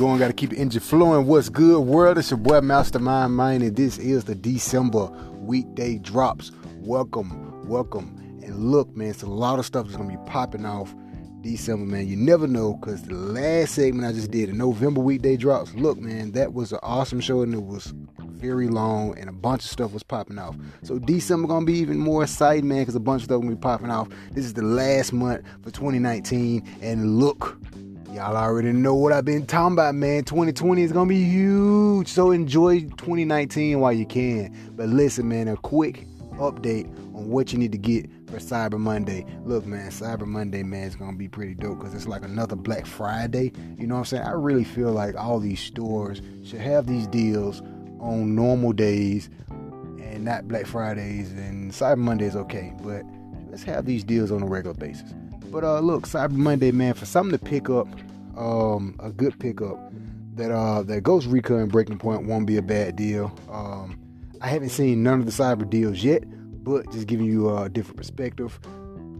going. Got to keep the engine flowing. What's good, world? It's your boy Mastermind Mind, and this is the December weekday drops. Welcome, welcome. And look, man, it's a lot of stuff that's gonna be popping off December, man. You never know, cause the last segment I just did, the November weekday drops. Look, man, that was an awesome show, and it was very long, and a bunch of stuff was popping off. So December gonna be even more exciting, man, because a bunch of stuff gonna be popping off. This is the last month for 2019, and look, y'all already know what I've been talking about, man. 2020 is gonna be huge, so enjoy 2019 while you can. But listen, man, a quick update on what you need to get for Cyber Monday. Look, man, Cyber Monday, man, is gonna be pretty dope because it's like another Black Friday. You know what I'm saying? I really feel like all these stores should have these deals on normal days and not Black Fridays and Cyber Mondays okay, but let's have these deals on a regular basis. But uh look, Cyber Monday, man, for something to pick up, um, a good pickup that uh that Ghost Recon Breaking Point won't be a bad deal. Um I haven't seen none of the cyber deals yet, but just giving you a different perspective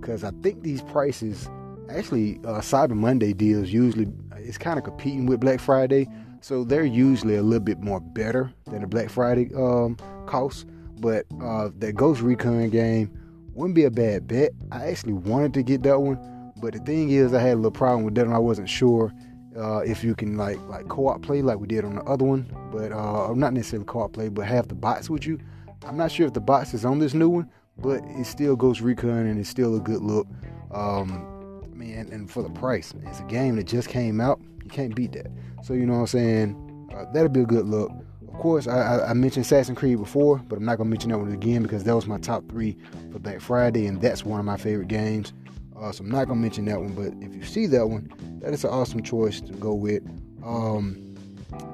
because I think these prices actually uh, Cyber Monday deals usually it's kind of competing with Black Friday so they're usually a little bit more better than the Black Friday um, cost. But uh, that Ghost Recon game wouldn't be a bad bet. I actually wanted to get that one, but the thing is, I had a little problem with that, and I wasn't sure uh, if you can like like co-op play like we did on the other one. But uh, not necessarily co-op play, but have the bots with you. I'm not sure if the bots is on this new one, but it still Ghost Recon, and it's still a good look. Um, man, and for the price, it's a game that just came out. You can't beat that. So you know what I'm saying? Uh, that'll be a good look. Of course, I, I, I, mentioned Assassin's Creed before, but I'm not gonna mention that one again because that was my top three for Black Friday, and that's one of my favorite games. Uh, so I'm not gonna mention that one. But if you see that one, that is an awesome choice to go with. Um,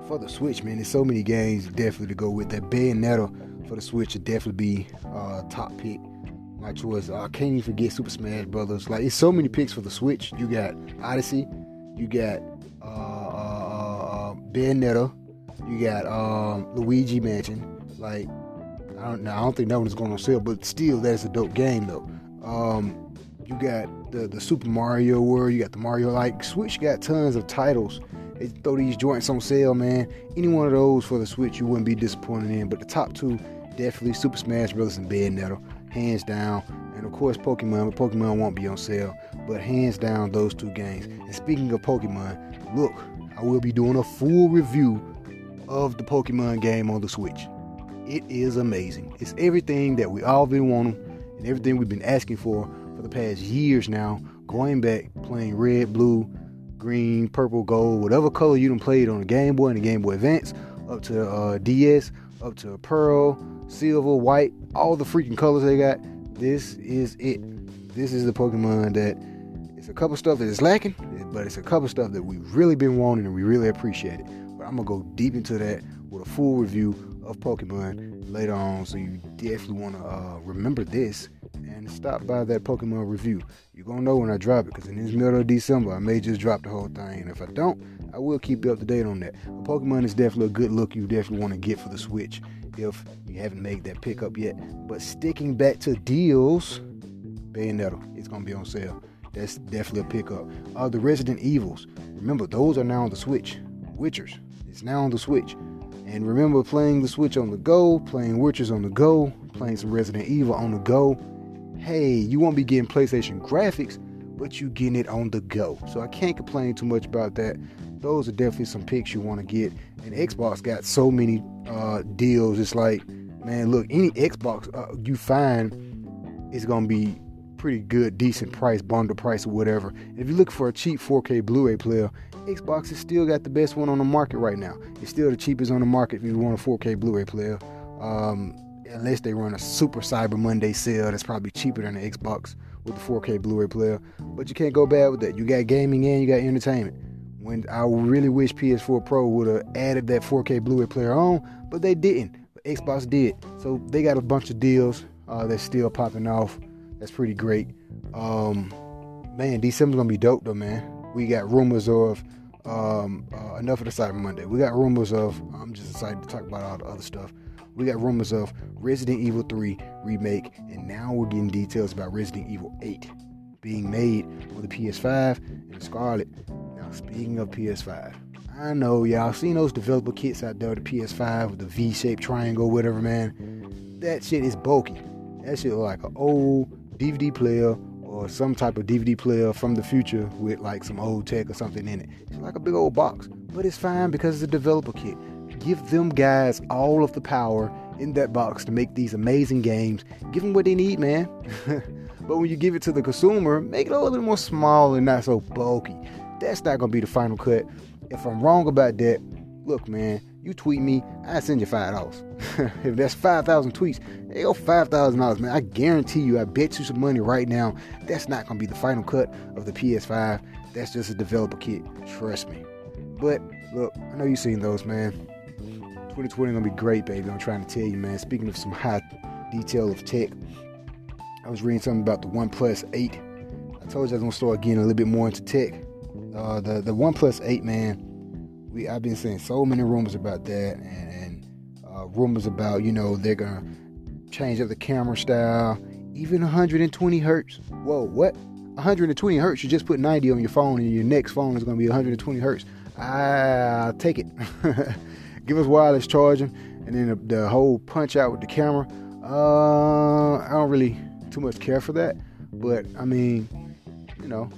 for the Switch, man, there's so many games definitely to go with. That Bayonetta for the Switch would definitely be uh, top pick. My choice. Uh, I can't even forget Super Smash Brothers. Like it's so many picks for the Switch. You got Odyssey, you got uh, uh, uh Bayonetta. You got um, Luigi Mansion. Like I don't know. I don't think that one is going on sale, but still, that's a dope game though. Um, you got the the Super Mario World. You got the Mario. Like Switch got tons of titles. They throw these joints on sale, man. Any one of those for the Switch, you wouldn't be disappointed in. But the top two, definitely Super Smash Bros. and Bayonetta, hands down. And of course, Pokemon. But Pokemon won't be on sale. But hands down, those two games. And speaking of Pokemon, look, I will be doing a full review of the Pokemon game on the Switch. It is amazing. It's everything that we all been wanting and everything we've been asking for for the past years now. Going back, playing red, blue, green, purple, gold, whatever color you done played on the Game Boy and the Game Boy Advance, up to uh, DS, up to Pearl, Silver, White, all the freaking colors they got. This is it. This is the Pokemon that it's a couple stuff that is lacking, but it's a couple stuff that we've really been wanting and we really appreciate it. But I'm gonna go deep into that with a full review of Pokemon later on, so you definitely want to uh, remember this and stop by that Pokemon review. You're gonna know when I drop it because in this middle of December, I may just drop the whole thing, and if I don't, I will keep you up to date on that. But Pokemon is definitely a good look you definitely want to get for the Switch if you haven't made that pickup yet. But sticking back to deals, Bayonetta, it's gonna be on sale. That's definitely a pickup. Uh, the Resident Evils. Remember, those are now on the Switch. Witchers. It's now on the Switch. And remember playing the Switch on the go, playing Witchers on the go, playing some Resident Evil on the go. Hey, you won't be getting PlayStation graphics, but you getting it on the go. So I can't complain too much about that. Those are definitely some picks you want to get. And Xbox got so many uh, deals. It's like, man, look, any Xbox uh, you find is gonna be pretty good, decent price, bundle price or whatever. If you look for a cheap 4K Blu-ray player, Xbox has still got the best one on the market right now. It's still the cheapest on the market if you want a 4K Blu-ray player. Um, unless they run a super Cyber Monday sale that's probably cheaper than the Xbox with the 4K Blu-ray player. But you can't go bad with that. You got gaming and you got entertainment. When I really wish PS4 Pro would have added that 4K Blu-ray player on, but they didn't. But Xbox did. So they got a bunch of deals uh, that's still popping off. That's pretty great. Um, man, December's gonna be dope though, man. We got rumors of um, uh, enough of the Cyber Monday. We got rumors of. I'm just excited to talk about all the other stuff. We got rumors of Resident Evil 3 remake, and now we're getting details about Resident Evil 8 being made for the PS5 and Scarlett. Now, speaking of PS5, I know y'all seen those developer kits out there, the PS5 with the V-shaped triangle, whatever, man. That shit is bulky. That shit like an old DVD player or some type of DVD player from the future with like some old tech or something in it. It's like a big old box, but it's fine because it's a developer kit. Give them guys all of the power in that box to make these amazing games. Give them what they need, man. but when you give it to the consumer, make it a little bit more small and not so bulky. That's not gonna be the final cut. If I'm wrong about that, look, man, you tweet me, I send you five dollars. if that's five thousand tweets, they go five thousand dollars, man. I guarantee you, I bet you some money right now. That's not gonna be the final cut of the PS5. That's just a developer kit. Trust me. But look, I know you've seen those, man. 2020 gonna be great, baby. I'm trying to tell you, man. Speaking of some high detail of tech, I was reading something about the OnePlus 8. I told you I was gonna start getting a little bit more into tech. Uh, the the OnePlus 8, man. We I've been seeing so many rumors about that, and, and uh, rumors about you know they're gonna change up the camera style, even 120 hertz. Whoa, what? 120 hertz? You just put 90 on your phone, and your next phone is gonna be 120 hertz. I'll take it. Give us wireless charging, and then the, the whole punch out with the camera. Uh, I don't really too much care for that, but I mean, you know,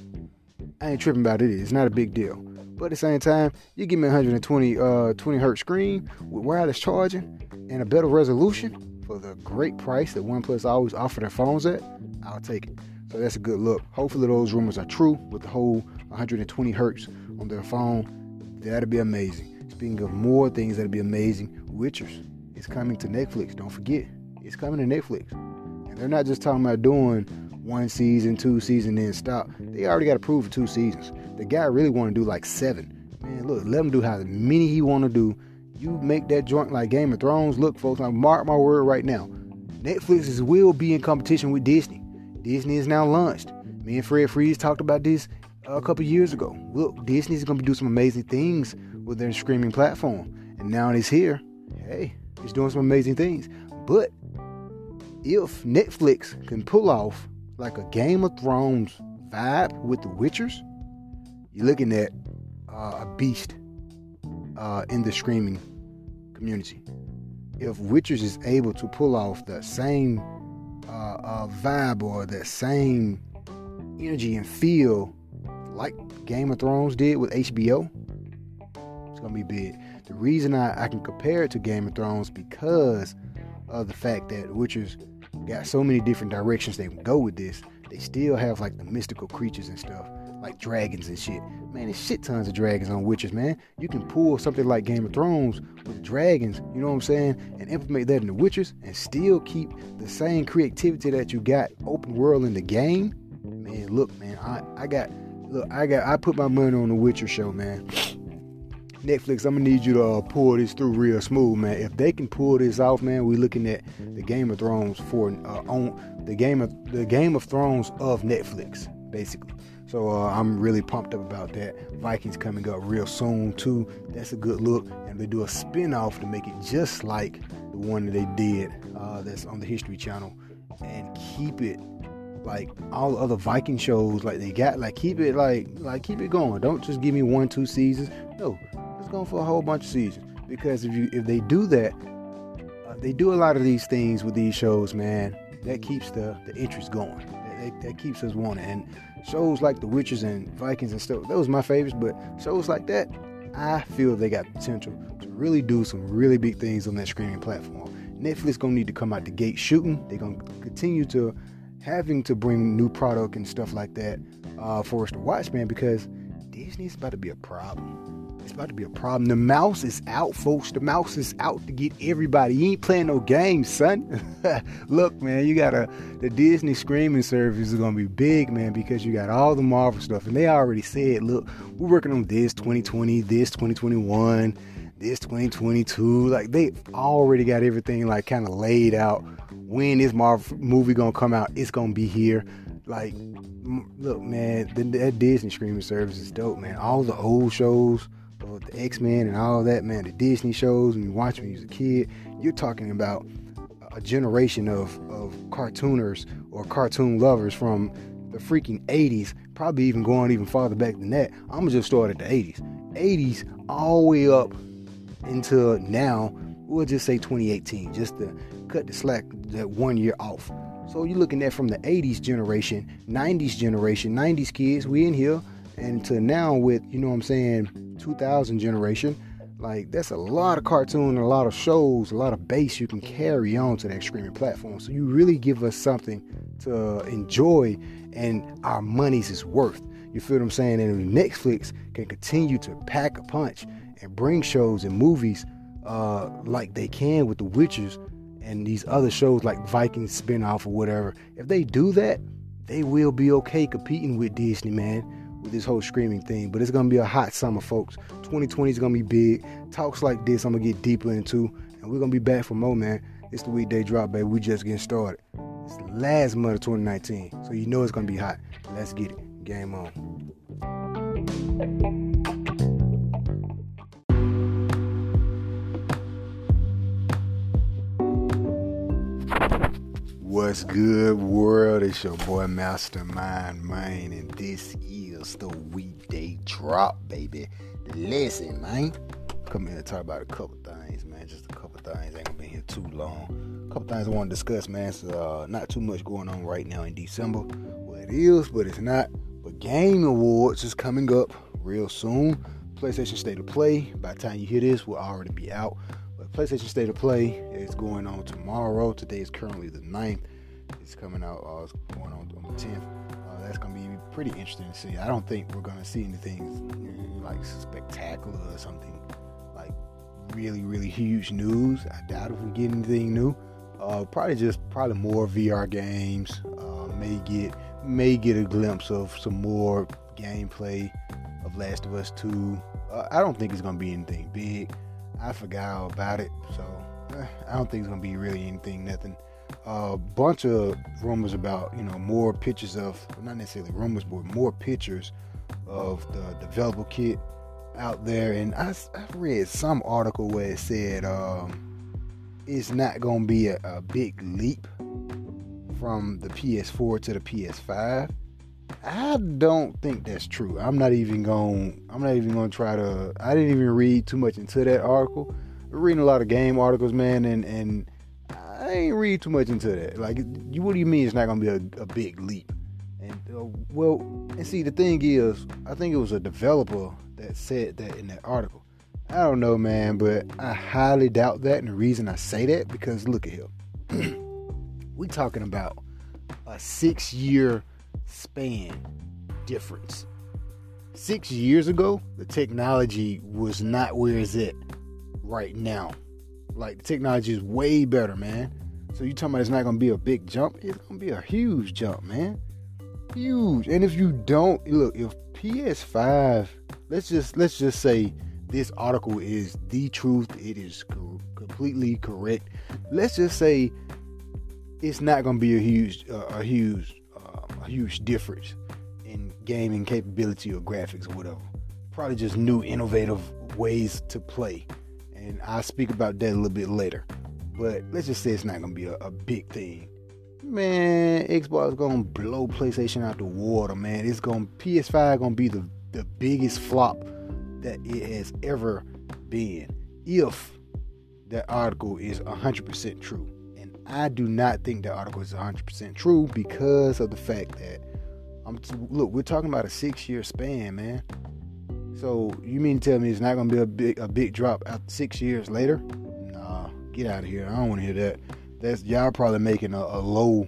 I ain't tripping about it. It's not a big deal. But at the same time, you give me a 120 uh 20 hertz screen with wireless charging and a better resolution for the great price that OnePlus always offer their phones at, I'll take it. So that's a good look. Hopefully those rumors are true with the whole 120 hertz on their phone. That'd be amazing. Speaking of more things that'd be amazing, Witchers is coming to Netflix. Don't forget, it's coming to Netflix. And they're not just talking about doing one season, two season, then stop. They already got approved for two seasons. The guy really want to do like seven. Man, look, let him do how many he want to do. You make that joint like Game of Thrones. Look, folks, I mark my word right now. Netflix is, will be in competition with Disney. Disney is now launched. Me and Fred Freeze talked about this a couple years ago. Look, Disney's gonna be do some amazing things with their streaming platform, and now it's here. Hey, it's doing some amazing things. But if Netflix can pull off like a Game of Thrones vibe with the Witchers, you're looking at uh, a beast uh, in the streaming community. If Witchers is able to pull off the same uh, uh, vibe or that same energy and feel like Game of Thrones did with HBO, it's gonna be big. The reason I, I can compare it to Game of Thrones because of the fact that Witchers got so many different directions they can go with this. They still have like the mystical creatures and stuff, like dragons and shit. Man, there's shit tons of dragons on Witchers, man. You can pull something like Game of Thrones with dragons, you know what I'm saying, and implement that in the Witchers and still keep the same creativity that you got open world in the game. Man, look, man, I, I got look, I got I put my money on the Witcher show, man. Netflix, I'm gonna need you to uh, pull this through real smooth, man. If they can pull this off, man, we're looking at the Game of Thrones for uh, on the game of the Game of Thrones of Netflix, basically. So uh, I'm really pumped up about that. Vikings coming up real soon too. That's a good look, and they do a spin-off to make it just like the one that they did uh, that's on the History Channel, and keep it like all the other Viking shows like they got. Like keep it like like keep it going. Don't just give me one two seasons. No, let's go for a whole bunch of seasons. Because if you if they do that, uh, they do a lot of these things with these shows, man. That keeps the the interest going. That, that, that keeps us wanting. And shows like The Witches and Vikings and stuff, those my favorites. But shows like that, I feel they got potential to really do some really big things on that streaming platform. Netflix gonna need to come out the gate shooting. They're gonna continue to having to bring new product and stuff like that uh, for us to watch, man, because Disney's about to be a problem. It's about to be a problem. The mouse is out, folks. The mouse is out to get everybody. You ain't playing no games, son. Look, man, you got a the Disney streaming service is gonna be big, man, because you got all the Marvel stuff, and they already said, look, we're working on this 2020, this 2021, this 2022. Like they already got everything like kind of laid out. When is Marvel movie gonna come out? It's gonna be here. Like, look, man, the, that Disney streaming service is dope, man. All the old shows the X Men and all that, man, the Disney shows, and you watch when you was a kid, you're talking about a generation of, of cartooners or cartoon lovers from the freaking 80s, probably even going even farther back than that. I'm gonna just start at the 80s. 80s all the way up until now. We'll just say 2018, just to cut the slack that one year off. So you're looking at from the 80s generation, 90s generation, 90s kids, we in here, and to now with, you know what I'm saying, 2000 generation. Like that's a lot of cartoon, a lot of shows, a lot of base you can carry on to that streaming platform. So you really give us something to enjoy, and our money's is worth. You feel what I'm saying? And Netflix can continue to pack a punch and bring shows and movies uh, like they can with The Witchers and these other shows like Vikings spinoff or whatever, if they do that, they will be okay competing with Disney, man, with this whole screaming thing. But it's gonna be a hot summer, folks. 2020 is gonna be big. Talks like this, I'm gonna get deeper into, and we're gonna be back for more, man. It's the weekday drop, baby. We just getting started. It's the last month of 2019, so you know it's gonna be hot. Let's get it. Game on. What's good, world? It's your boy Mastermind Man, and this the weekday drop, baby. Listen, man. Come here and talk about a couple things, man. Just a couple things. Ain't gonna be here too long. A couple things I want to discuss, man. It's uh, not too much going on right now in December. Well, it is, but it's not. But Game Awards is coming up real soon. PlayStation State of Play. By the time you hear this, will already be out. But PlayStation State of Play is going on tomorrow. Today is currently the 9th. It's coming out. Uh, it's going on on the 10th. Uh, that's to be pretty interesting to see. I don't think we're going to see anything like spectacular or something like really, really huge news. I doubt if we get anything new. Uh, probably just probably more VR games. Uh, may get may get a glimpse of some more gameplay of Last of Us 2. Uh, I don't think it's to be anything big. I forgot about it, so eh, I don't think it's gonna be really anything, nothing. A bunch of rumors about you know more pictures of not necessarily rumors, but more pictures of the developer kit out there, and I, have read some article where it said um, it's not gonna be a, a big leap from the PS4 to the PS5. I don't think that's true. I'm not even going. I'm not even going to try to. I didn't even read too much into that article. I'm reading a lot of game articles, man, and and I ain't read too much into that. Like, you, what do you mean it's not to be a, a, big leap? And uh, well, and see, the thing is, I think it was a developer that said that in that article. I don't know, man, but I highly doubt that. And the reason I say that because look at him. we talking about a six year span difference. Six years ago, the technology was not where it's at right now. Like the technology is way better, man. So you talking about it's not gonna be a big jump? It's gonna be a huge jump, man. Huge. And if you don't look, if PS5, let's just let's just say this article is the truth. It is co- completely correct. Let's just say it's not gonna be a huge uh, a huge a huge difference in gaming capability or graphics or whatever. Probably just new, innovative ways to play. And I'll speak about that a little bit later. But let's just say it's not to be a, a big thing. Man, Xbox gonna blow PlayStation out the water, man. It's gonna PS5 gonna be the, the biggest flop that it has ever been. If that article is 100% true. And I do not think that article is 100% true because of the fact that I'm look, we're talking about a 6-year span, man. So, you mean to tell me it's not to be a big a big drop after 6 years later? Nah, get out of here. I don't want to hear that. That's y'all probably making a, a low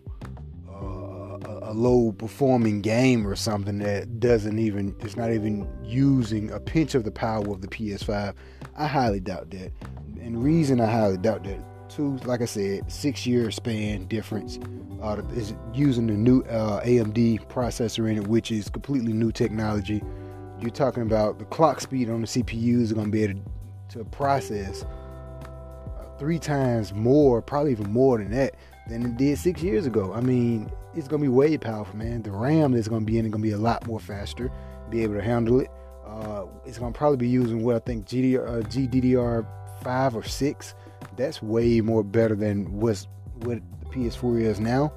uh, a low performing game or something that doesn't even it's not even using a pinch of the power of the PS5. I highly doubt that. And reason I highly doubt that two, like I said, six year span difference. Uh, is using the new uh, AMD processor in it, which is completely new technology. You're talking about the clock speed on the CPU is going to be able to, to process uh, three times more, probably even more than that, than it did six years ago. I mean, it's going to be way powerful, man. The RAM that's going to be in it going to be a lot more faster, be able to handle it. Uh, it's going to probably be using what I think GDR, uh, GDDR five or six that's way more better than what's what the PS4 is now.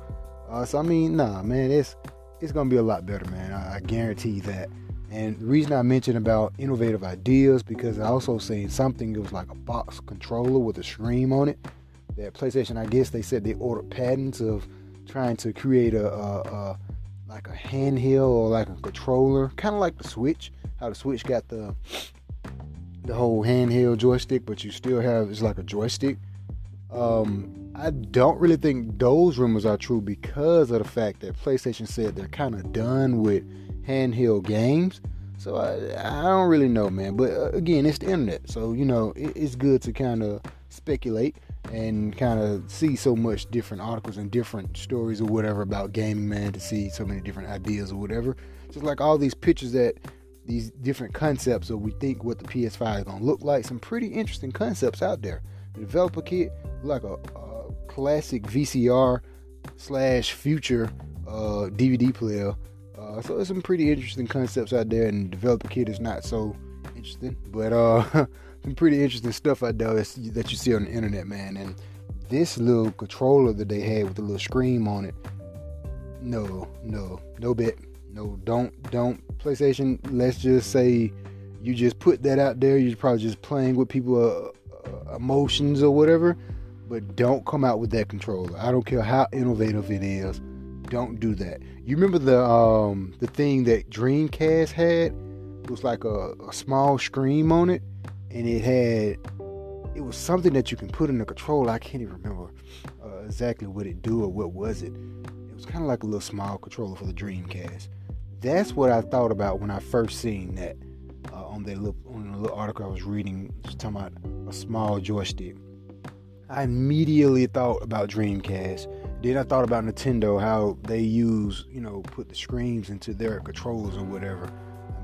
Uh, so I mean, nah, man, it's it's gonna be a lot better, man. I, I guarantee that. And the reason I mentioned about innovative ideas because I also seen something. It was like a box controller with a screen on it. That PlayStation, I guess they said they ordered patents of trying to create a, a, a like a handheld or like a controller, kind of like the Switch. How the Switch got the the whole handheld joystick, but you still have it's like a joystick. Um, I don't really think those rumors are true because of the fact that PlayStation said they're kind of done with handheld games. So I, I don't really know, man. But uh, again, it's the internet, so you know it, it's good to kind of speculate and kind of see so much different articles and different stories or whatever about gaming, man. To see so many different ideas or whatever. Just like all these pictures that these different concepts of we think what the PS5 is gonna look like. Some pretty interesting concepts out there. The developer kit, like a, a classic VCR slash future uh, DVD player uh, so there's some pretty interesting concepts out there, and developer kit is not so interesting, but uh, some pretty interesting stuff out there that you see on the internet, man. And this little controller that they had with the little screen on it, no, no, no bet, no, don't, don't. PlayStation, let's just say you just put that out there. You're probably just playing with people uh, uh, emotions or whatever, but don't come out with that controller. I don't care how innovative it is don't do that. You remember the um the thing that Dreamcast had? It was like a, a small screen on it, and it had it was something that you can put in the controller. I can't even remember uh, exactly what it do or what was it. It was kind of like a little small controller for the Dreamcast. That's what I thought about when I first seen that uh, on that little on the little article I was reading, just talking about a small joystick. I immediately thought about Dreamcast then I thought about Nintendo, how they use, you know, put the screens into their controllers or whatever.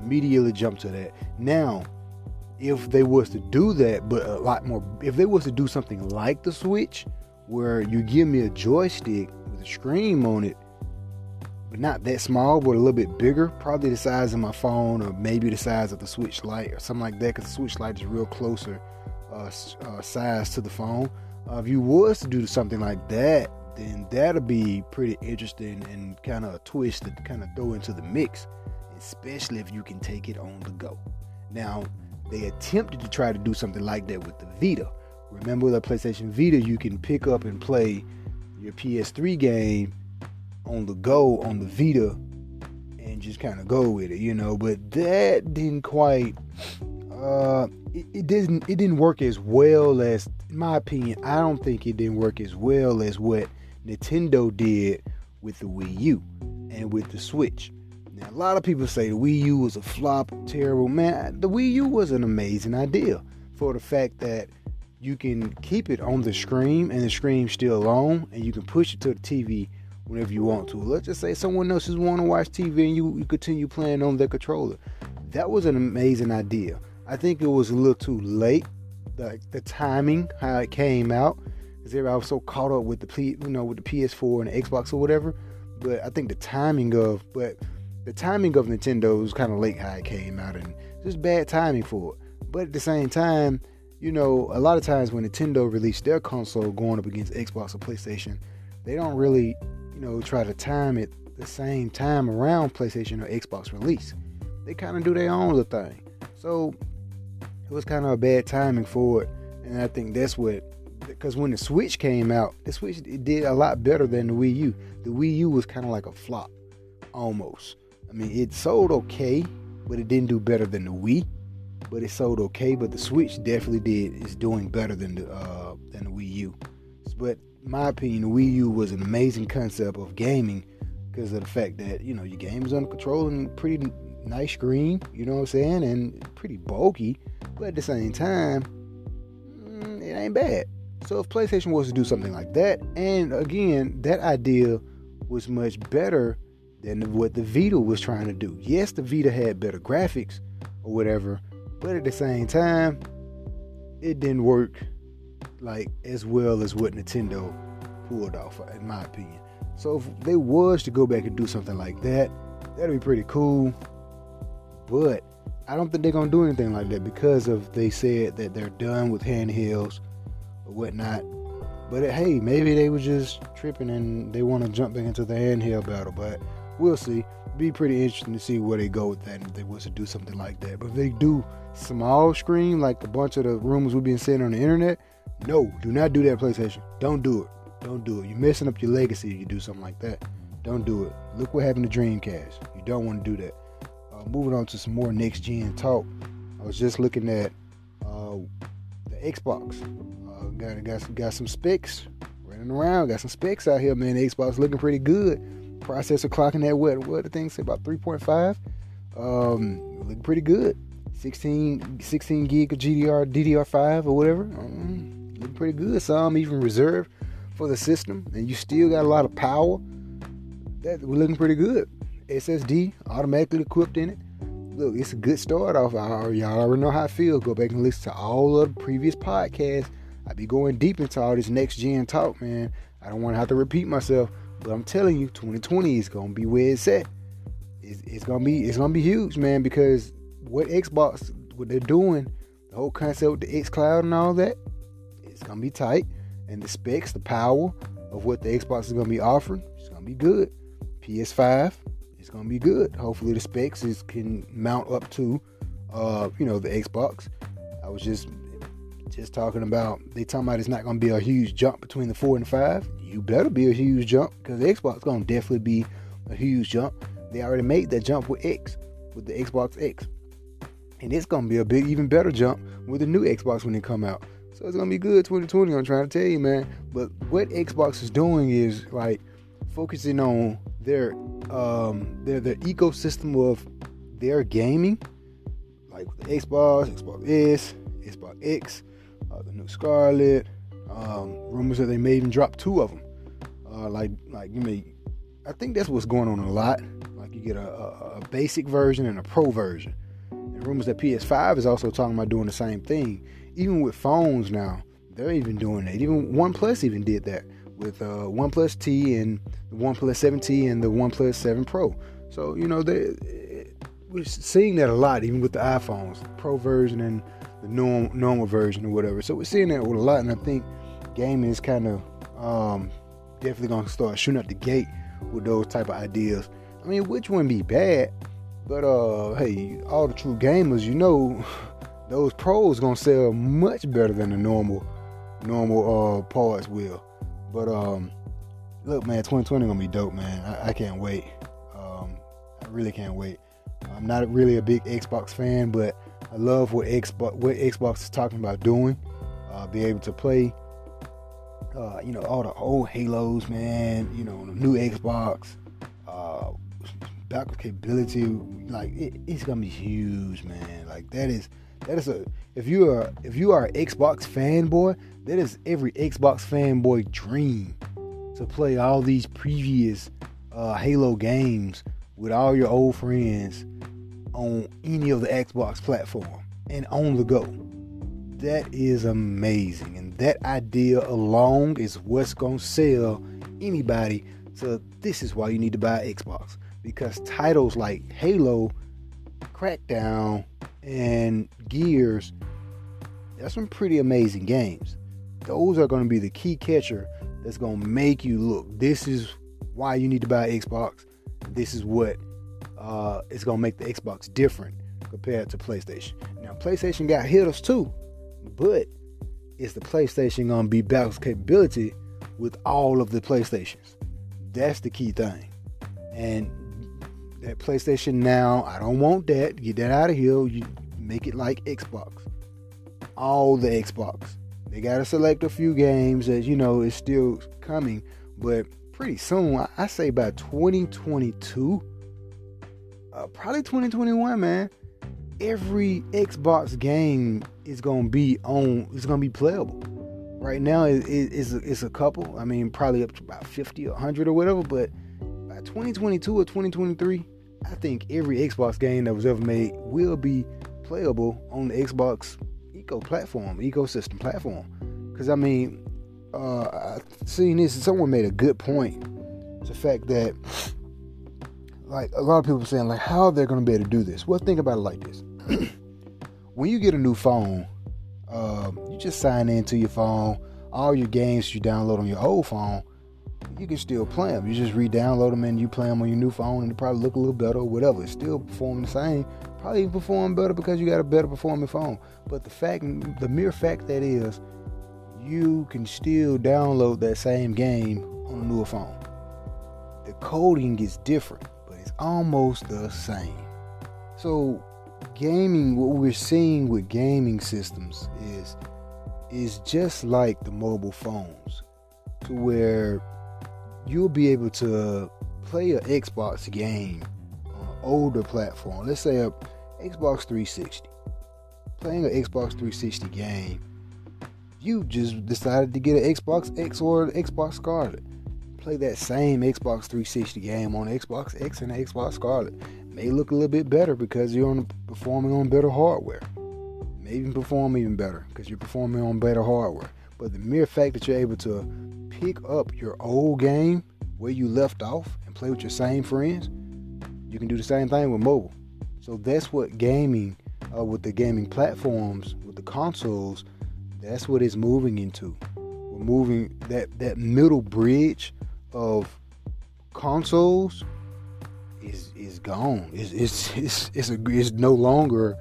Immediately jumped to that. Now, if they was to do that, but a lot more, if they was to do something like the Switch, where you give me a joystick with a screen on it, but not that small, but a little bit bigger, probably the size of my phone, or maybe the size of the Switch Lite, or something like that, because the Switch Lite is real closer uh, uh, size to the phone. Uh, if you was to do something like that, then that'll be pretty interesting and kind of a twist to kind of throw into the mix, especially if you can take it on the go. Now, they attempted to try to do something like that with the Vita. Remember the PlayStation Vita, you can pick up and play your PS3 game on the go on the Vita and just kind of go with it, you know. But that didn't quite uh it, it, didn't it didn't work as well as in my opinion, I don't think it didn't work as well as what Nintendo did with the Wii U and with the Switch. Now, a lot of people say the Wii U was a flop, terrible. Man, the Wii U was an amazing idea for the fact that you can keep it on the screen and the screen's still on, and you can push it to the TV whenever you want to. Let's just say someone else is want to watch TV and you, you continue playing on the controller. That was an amazing idea. I think it was a little too late, the, the timing, how it came out because everybody was so caught up with the you know with the PS4 and the Xbox or whatever. But I think the timing of but the timing of Nintendo was kind of late how it came out and just bad timing for it. But at the same time, you know, a lot of times when Nintendo released their console going up against Xbox or PlayStation, they don't really, you know, try to time it the same time around PlayStation or Xbox release. They kind of do their own little thing. So it was kind of a bad timing for it. And I think that's what because when the Switch came out, the Switch it did a lot better than the Wii U. The Wii U was kind of like a flop, almost. I mean, it sold okay, but it didn't do better than the Wii. But it sold okay. But the Switch definitely did is doing better than the uh, than the Wii U. But my opinion, the Wii U was an amazing concept of gaming because of the fact that you know your game is under control and pretty nice screen. You know what I'm saying, and pretty bulky. But at the same time, mm, it ain't bad. So if PlayStation was to do something like that, and again, that idea was much better than what the Vita was trying to do. Yes, the Vita had better graphics or whatever, but at the same time, it didn't work like as well as what Nintendo pulled off, in my opinion. So if they was to go back and do something like that, that'd be pretty cool. But I don't think they're gonna do anything like that because of they said that they're done with handhelds or whatnot. But hey, maybe they were just tripping and they want to jump back into the handheld battle. But we'll see. be pretty interesting to see where they go with that if they was to do something like that. But if they do small screen like a bunch of the rumors we've been seeing on the internet, no, do not do that PlayStation. Don't do it. Don't do it. You're messing up your legacy if you do something like that. Don't do it. Look what happened to Dreamcast. You don't want to do that. Uh, moving on to some more next gen talk. I was just looking at uh, the Xbox. Got got got some specs running around. Got some specs out here, man. Xbox looking pretty good. Processor clocking at what? What the thing say about 3.5? Um, looking pretty good. 16 16 gig of GDR DDR5 or whatever. Um, looking pretty good. Some even reserved for the system, and you still got a lot of power. That we're looking pretty good. SSD automatically equipped in it. Look, it's a good start off. y'all already know how I feel. Go back and listen to all of the previous podcasts. I be going deep into all this next gen talk, man. I don't want to have to repeat myself, but I'm telling you, 2020 is gonna be where it's at. It's, it's gonna be it's gonna be huge, man, because what Xbox what they're doing, the whole concept with the xCloud and all that, it's gonna be tight. And the specs, the power of what the Xbox is gonna be offering, it's gonna be good. PS5, it's gonna be good. Hopefully the specs is can mount up to uh, you know, the Xbox. I was just just talking about they talking about it's not gonna be a huge jump between the four and five. You better be a huge jump because the Xbox is gonna definitely be a huge jump. They already made that jump with X, with the Xbox X. And it's gonna be a big, even better jump with the new Xbox when it come out. So it's gonna be good 2020. I'm trying to tell you, man. But what Xbox is doing is like focusing on their um their their ecosystem of their gaming, like the Xbox, Xbox S, Xbox X, uh, the new Scarlett. Um, rumors that they may even drop two of them. Uh, like like you may, I think that's what's going on a lot. Like you get a, a, a basic version and a pro version. And rumors that PS5 is also talking about doing the same thing. Even with phones now, they're even doing that. Even OnePlus even did that with uh, OnePlus T and the OnePlus 7T and the OnePlus 7 Pro. So you know they we're seeing that a lot, even with the iPhones, the Pro version and the normal normal version or whatever. So we're seeing that with a lot, and I think gaming is kind of um, definitely gonna start shooting up the gate with those type of ideas. I mean, which wouldn't be bad, but uh, hey, all the true gamers, you know, those pros gonna sell much better than the normal normal uh parts will. But um, look, man, 2020 gonna be dope, man. I, I can't wait. Um, I really can't wait. I'm not really a big Xbox fan, but I love what Xbox what Xbox is talking about doing. Uh, be able to play, uh, you know, all the old Halos, man. You know, the new Xbox, uh, backwards capability. Like it, it's gonna be huge, man. Like that is that is a if you are if you are an Xbox fanboy, that is every Xbox fanboy dream to play all these previous uh, Halo games with all your old friends on any of the Xbox platform and on the go. That is amazing. And that idea alone is what's going to sell anybody So this is why you need to buy Xbox. Because titles like Halo, Crackdown, and Gears, that's some pretty amazing games. Those are going to be the key catcher that's going to make you look. This is why you need to buy Xbox. This is what uh, going to make the Xbox different compared to PlayStation. Now, PlayStation got hitters too, but is the PlayStation to be balanced capability with all of the PlayStations? That's the key thing. And that PlayStation now, I don't want that. Get that out of here. You make it like Xbox. All the Xbox. They got to select a few games that you know is still coming, but pretty soon, I say by 2022, uh, probably 2021, man. Every Xbox game is gonna be on. It's gonna be playable. Right now, it, it, it's a, it's a couple. I mean, probably up to about 50 or 100 or whatever. But by 2022 or 2023, I think every Xbox game that was ever made will be playable on the Xbox eco platform, ecosystem platform. Because I mean, uh, I seen this. Someone made a good point. It's The fact that, like, a lot of people saying, like, how they're going to be able to do this. Well, think about it like this: when you get a new phone, uh, you just sign into your phone. All your games you download on your old phone, you can still play them. You just re-download them and you play them on your new phone, and it probably look a little better or whatever. It's still performing the same. Probably even perform better because you got a better performing phone. But the fact, the mere fact that is, you can still download that same game on a newer phone. The coding is different, almost the same. So, gaming, what we're seeing with gaming systems is is just like the mobile phones, to where you'll be able to play an Xbox game on an older platform. Let's say a Xbox 360. Playing an Xbox 360 game you just decided to get an Xbox X or an Xbox Scarlett. Play that same Xbox 360 game on Xbox X and Xbox Scarlett. May look a little bit better because you're on, performing on better hardware. May even perform even better because you're performing on better hardware. But the mere fact that you're able to pick up your old game where you left off and play with your same friends, you can do the same thing with mobile. So that's what gaming, uh, with the gaming platforms, with the consoles, that's what it's moving into. We're moving that that middle bridge of consoles is is gone. It's it's it's it's, a, it's no longer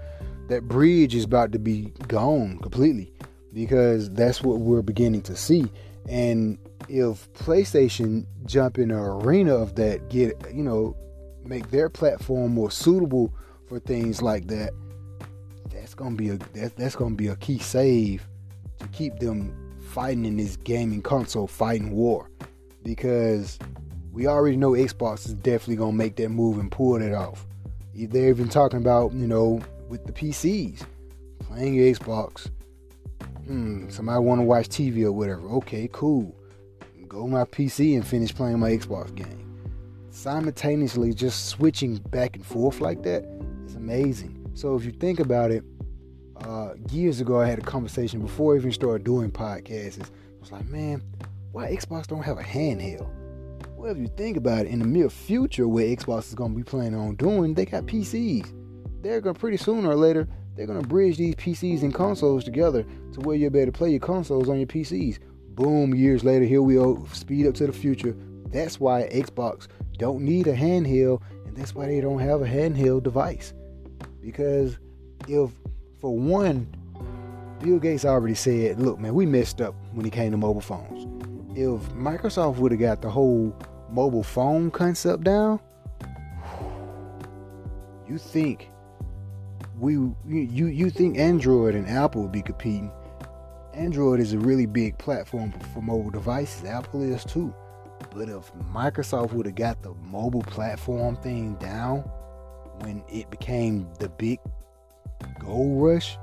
that bridge is about to be gone completely because that's what we're beginning to see. And if PlayStation jump in an arena of that, get you know, make their platform more suitable for things like that, that's gonna be a that, that's gonna be a key save to keep them fighting in this gaming console fighting war because we already know Xbox is definitely gonna make that move and pull it off. They're even talking about, you know, with the PCs, playing your Xbox. Hmm, somebody want to watch TV or whatever. Okay, cool. Go my PC and finish playing my Xbox game. Simultaneously, just switching back and forth like that is amazing. So if you think about it, uh, years ago, I had a conversation before I even started doing podcasts. I was like, man, why Xbox don't have a handheld? Well, if you think about it, in the near future, where Xbox is going to be planning on doing, they got PCs. They're going to pretty sooner or later, they're going to bridge these PCs and consoles together to where you're able to play your consoles on your PCs. Boom, years later, here we go, speed up to the future. That's why Xbox don't need a handheld, and that's why they don't have a handheld device. Because if for one, Bill Gates already said, look, man, we messed up when it came to mobile phones. If Microsoft would have got the whole mobile phone concept down, you think we you you think Android and Apple would be competing. Android is a really big platform for mobile devices. Apple is too. But if Microsoft would have got the mobile platform thing down when it became the big Gold Rush,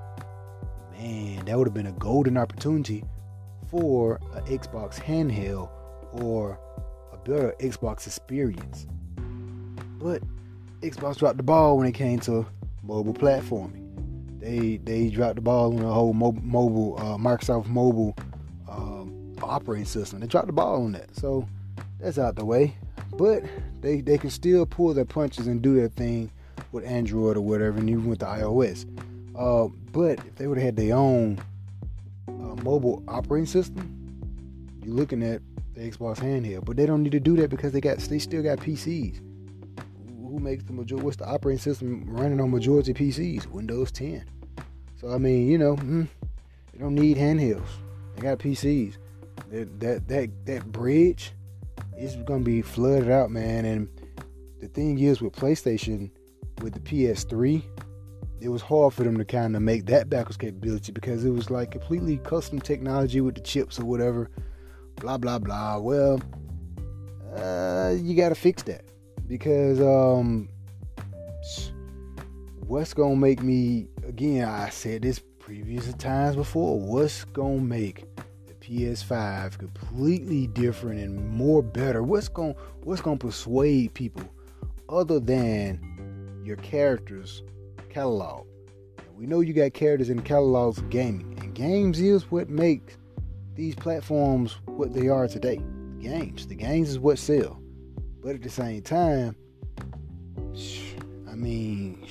man, that would have been a golden opportunity for an Xbox handheld or a better Xbox experience. But Xbox dropped the ball when it came to mobile platforming. They they dropped the ball on the whole mobile, mobile uh, Microsoft mobile um, operating system. They dropped the ball on that, so that's out the way. But they they can still pull their punches and do their thing with Android or whatever, and even with the iOS. Uh, but if they would have had their own mobile operating system, you're looking at the Xbox handheld. But they don't need to do that because they got they still got PCs. Who makes the majority? What's the operating system running on majority PCs? Windows 10. So I mean, you know, mm, they don't need handhelds. They got PCs. That that that that bridge is gonna be flooded out, man. And the thing is with PlayStation, with the PS3, it was hard for them to kind of make that backwards capability because it was like completely custom technology with the chips or whatever. Blah blah blah. Well, uh, you got to fix that because um, what's gonna make me again? I said this previous times before. What's gonna make the PS5 completely different and more better? What's gonna what's gonna persuade people other than your characters catalog. we know you got characters in catalogs of gaming, and games is what makes these platforms what they are today. Games. The games is what sell. But at the same time, I mean,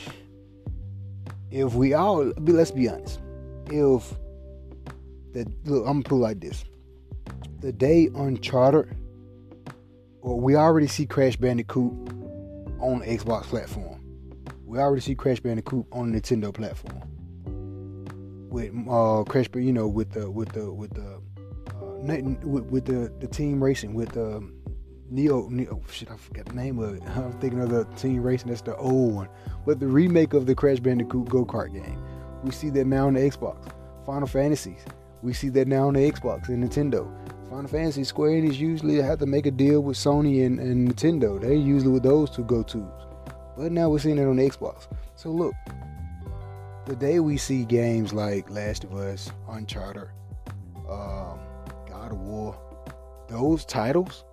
if we all, be let's be honest, if the look, I'm gonna put it like this: the day Uncharted or we already see Crash Bandicoot on the Xbox platform. We already see Crash Bandicoot on the Nintendo platform. With uh, Crash, you know, with the with the with the uh, with, with the the team racing with um, Neo, Neo, shit, I forgot the name of it. I'm thinking of the team racing. That's the old one, but the remake of the Crash Bandicoot go kart game. We see that now on the Xbox. Final Fantasies. We see that now on the Xbox and Nintendo. Final Fantasy, Square Enix usually have to make a deal with Sony and, and Nintendo. They're usually with those two go-tos. But now we're seeing it on the Xbox. So look, the day we see games like Last of Us, Uncharted, um, God of War, those titles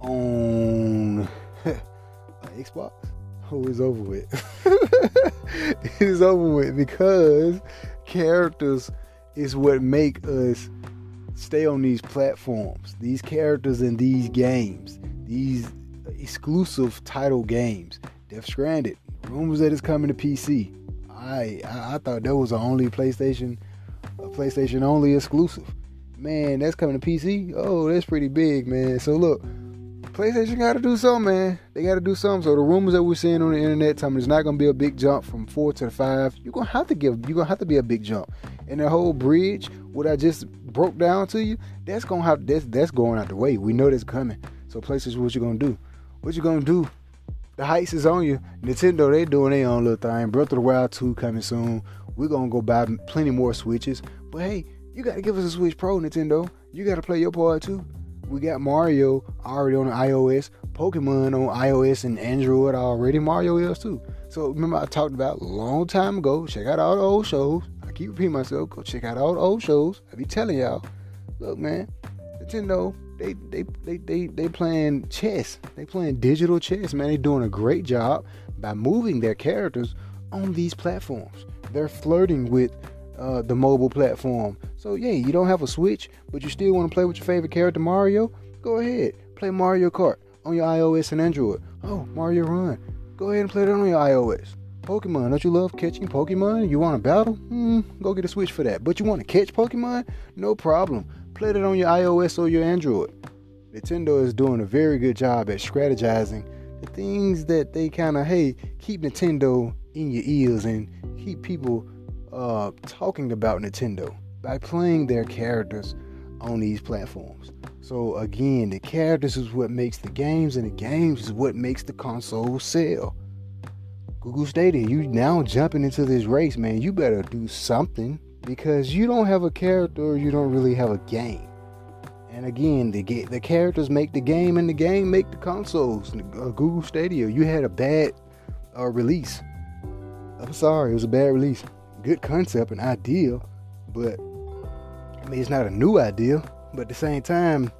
on Xbox, oh, it's over with. it is over with because characters is what make us stay on these platforms. These characters in these games, these exclusive title games. Death Stranded, rumors that it's coming to PC. I I, I thought that was the only PlayStation, a PlayStation only exclusive. Man, that's coming to PC. Oh, that's pretty big, man. So look, PlayStation got to do something, man. They got to do something. So the rumors that we're seeing on the internet telling it's not to be a big jump from four to five. You're gonna have to give. You're gonna have to be a big jump. And the whole bridge, what I just broke down to you, that's gonna have that's that's going out the way. We know that's coming. So PlayStation, what you gonna do? What you gonna do? The heights is on you. Nintendo, they doing their own little thing. Breath of the Wild 2 coming soon. We're gonna go buy plenty more Switches. But hey, you gotta give us a Switch Pro, Nintendo. You gotta play your part too. We got Mario already on iOS, Pokemon on iOS and Android already. Mario is too. So remember I talked about a long time ago. Check out all the old shows. I keep repeating myself. Go check out all the old shows. I be telling y'all. Look, man, Nintendo, they they they they they playing chess. They playing digital chess, man. They doing a great job by moving their characters on these platforms. They're flirting with uh, the mobile platform. So yeah, you don't have a Switch, but you still want to play with your favorite character Mario. Go ahead, play Mario Kart on your iOS and Android. Oh, Mario Run. Go ahead and play it on your iOS. Pokemon, don't you love catching Pokemon? You want to battle? Hmm, go get a Switch for that. But you want to catch Pokemon? No problem. Play it on your iOS or your Android. Nintendo is doing a very good job at strategizing the things that they kind of, hey, keep Nintendo in your ears and keep people uh, talking about Nintendo by playing their characters on these platforms. So again, the characters is what makes the games, and the games is what makes the console sell. Google Stadia, you now jumping into this race, man. You better do something because you don't have a character, you don't really have a game. And again, the the characters make the game, and the game make the consoles. Uh, Google Stadia, you had a bad uh, release. I'm sorry, it was a bad release good concept and idea, but I mean, it's not a new idea. But at the same time,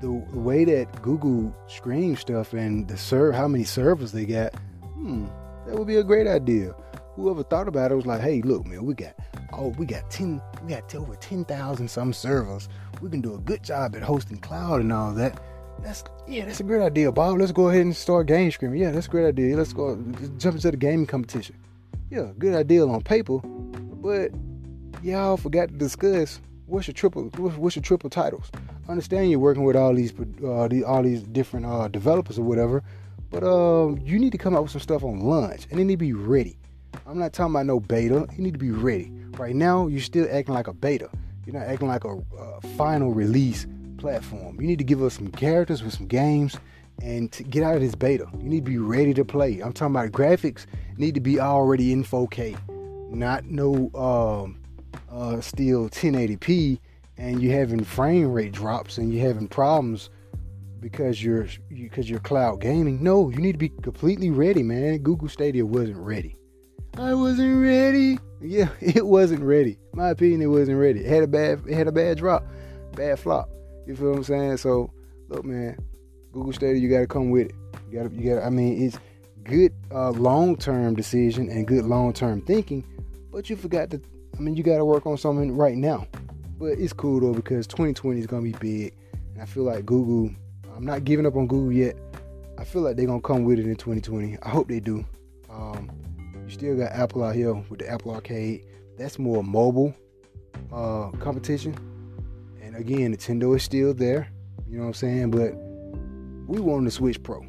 the, the way that Google streams stuff and the serve how many servers they got, hmm, that would be a great idea. Whoever thought about it was like, hey, look, man, we got oh, we got ten, we got over ten thousand some servers. We can do a good job at hosting cloud and all that. That's yeah, that's a great idea, Bob. Let's go ahead and start game streaming. Yeah, that's a great idea. Let's go jump into the gaming competition yeah, good idea on paper, but y'all forgot to discuss what's your triple what's your triple titles. I understand you're working with all these uh, all these different uh, developers or whatever, but uh, you need to come out with some stuff on launch, and it need to be ready. I'm not talking about no beta. You need to be ready. Right now, you're still acting like a beta. You're not acting like a, a final release platform. You need to give us some characters with some games and to get out of this beta. You need to be ready to play. I'm talking about graphics need to be already in 4K, not no um, uh, still 1080p, and you're having frame rate drops and you're having problems because you're because you, are cloud gaming. No, you need to be completely ready, man. Google Stadia wasn't ready. I wasn't ready. Yeah, it wasn't ready. My opinion, it wasn't ready. It had a bad, it had a bad drop, bad flop. You feel what I'm saying? So, look, man, Google Stadia, you got to come with it. You got to, you gotta. I mean, it's good uh, long term decision and good long term thinking, but you forgot to. I mean, you got to work on something right now. But it's cool though because 2020 is gonna be big, and I feel like Google. I'm not giving up on Google yet. I feel like they're gonna come with it in 2020. I hope they do. Um, still got Apple out here with the Apple Arcade. That's more mobile uh, competition. And again, Nintendo is still there. You know what I'm saying? But we want the Switch Pro.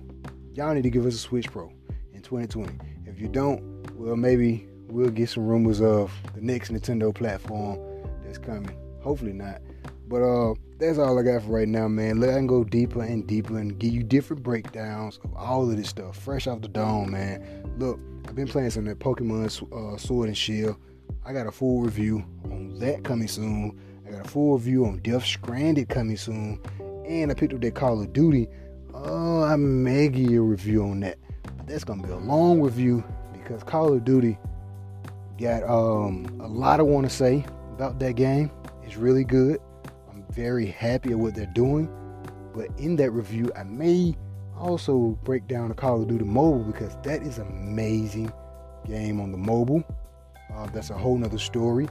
Y'all need to give us a Switch Pro in 2020. If you don't, well, maybe we'll get some rumors of the next Nintendo platform that's coming. Hopefully not. But uh, that's all I got for right now, man. Let me go deeper and deeper and give you different breakdowns of all of this stuff, fresh off the dome, man. Look, I've been playing some that Pokemon uh, Sword and Shield. I got a full review on that coming soon. I got a full review on Death Stranded coming soon, and I picked up that Call of Duty. Oh, I may give you a review on that, but that's gonna be a long review because Call of Duty got um, a lot I want to say about that game. It's really good. I'm very happy at what they're doing, but in that review, I may also break down the Call of Duty mobile because that is an amazing game on the mobile. Uh, that's a whole nother story.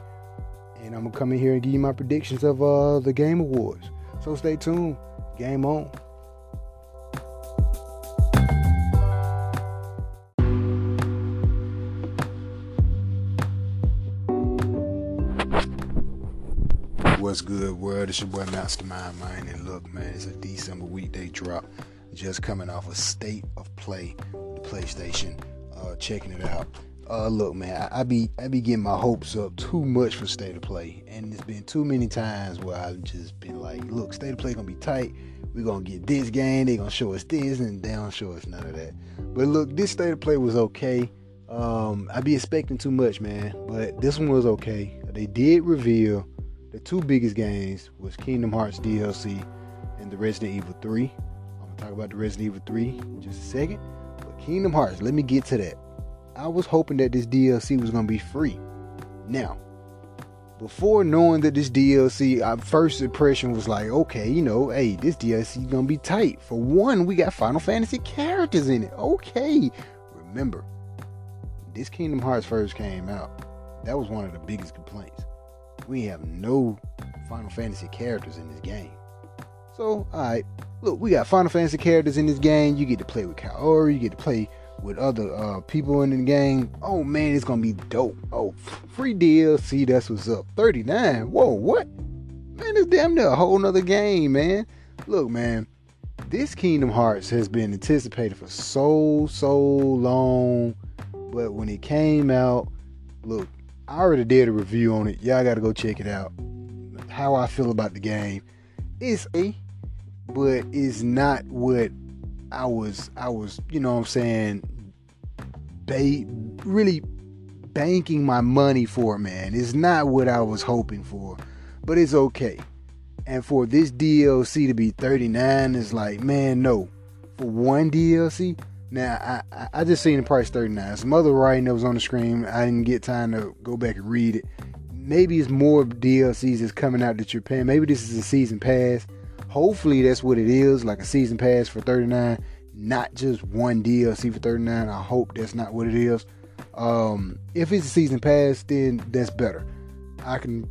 And I'm gonna come in here and give you my predictions of uh, the Game Awards. So stay tuned. Game on. What's good, world? It's your boy Mastermind Mind. And look, man, it's a December weekday drop. Just coming off a state of play, the PlayStation. Uh, checking it out. Uh, look, man, I, I, be I be getting my hopes up too much for state of play, and it's been too many times where I've just been like, look, state of play gonna be tight. We're gonna get this game. They gonna show us this, and they don't show us none of that. But look, this state of play was okay. Um, I be expecting too much, man, but this one was okay. They did reveal the two biggest games was Kingdom Hearts DLC and the Resident Evil 3. Gonna talk about the Resident Evil 3 in just a second. But Kingdom Hearts, let me get to that. I was hoping that this DLC was gonna be free. Now, before knowing that this DLC, our first impression was like, okay, you know, hey, this DLC is gonna be tight. For one, we got Final Fantasy characters in it. Okay. Remember, this Kingdom Hearts first came out. That was one of the biggest complaints. We have no Final Fantasy characters in this game. So, alright, look, we got Final Fantasy characters in this game. You get to play with Kairi, you get to play with other uh, people in the game. Oh man, it's gonna be dope. Oh, free DLC, that's what's up. 39. Whoa, what? Man, it's damn near a whole nother game, man. Look, man, this Kingdom Hearts has been anticipated for so, so long. But when it came out, look, I already did a review on it. Y'all gotta go check it out. How I feel about the game. It's a but it's not what I was I was, you know what I'm saying, ba- really banking my money for, man. It's not what I was hoping for, but it's okay. And for this DLC to be 39 is like, man, no. For one DLC, now I, I just seen the price 39. Some other writing that was on the screen, I didn't get time to go back and read it. Maybe it's more DLCs that's coming out that you're paying. Maybe this is a season pass. Hopefully that's what it is, like a season pass for 39 not just one DLC for 39. I hope that's not what it is. Um, if it's a season pass, then that's better. I can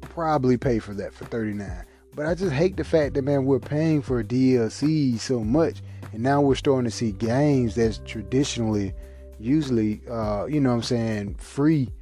probably pay for that for 39. But I just hate the fact that man we're paying for DLC so much, and now we're starting to see games that's traditionally, usually, uh, you know, what I'm saying, free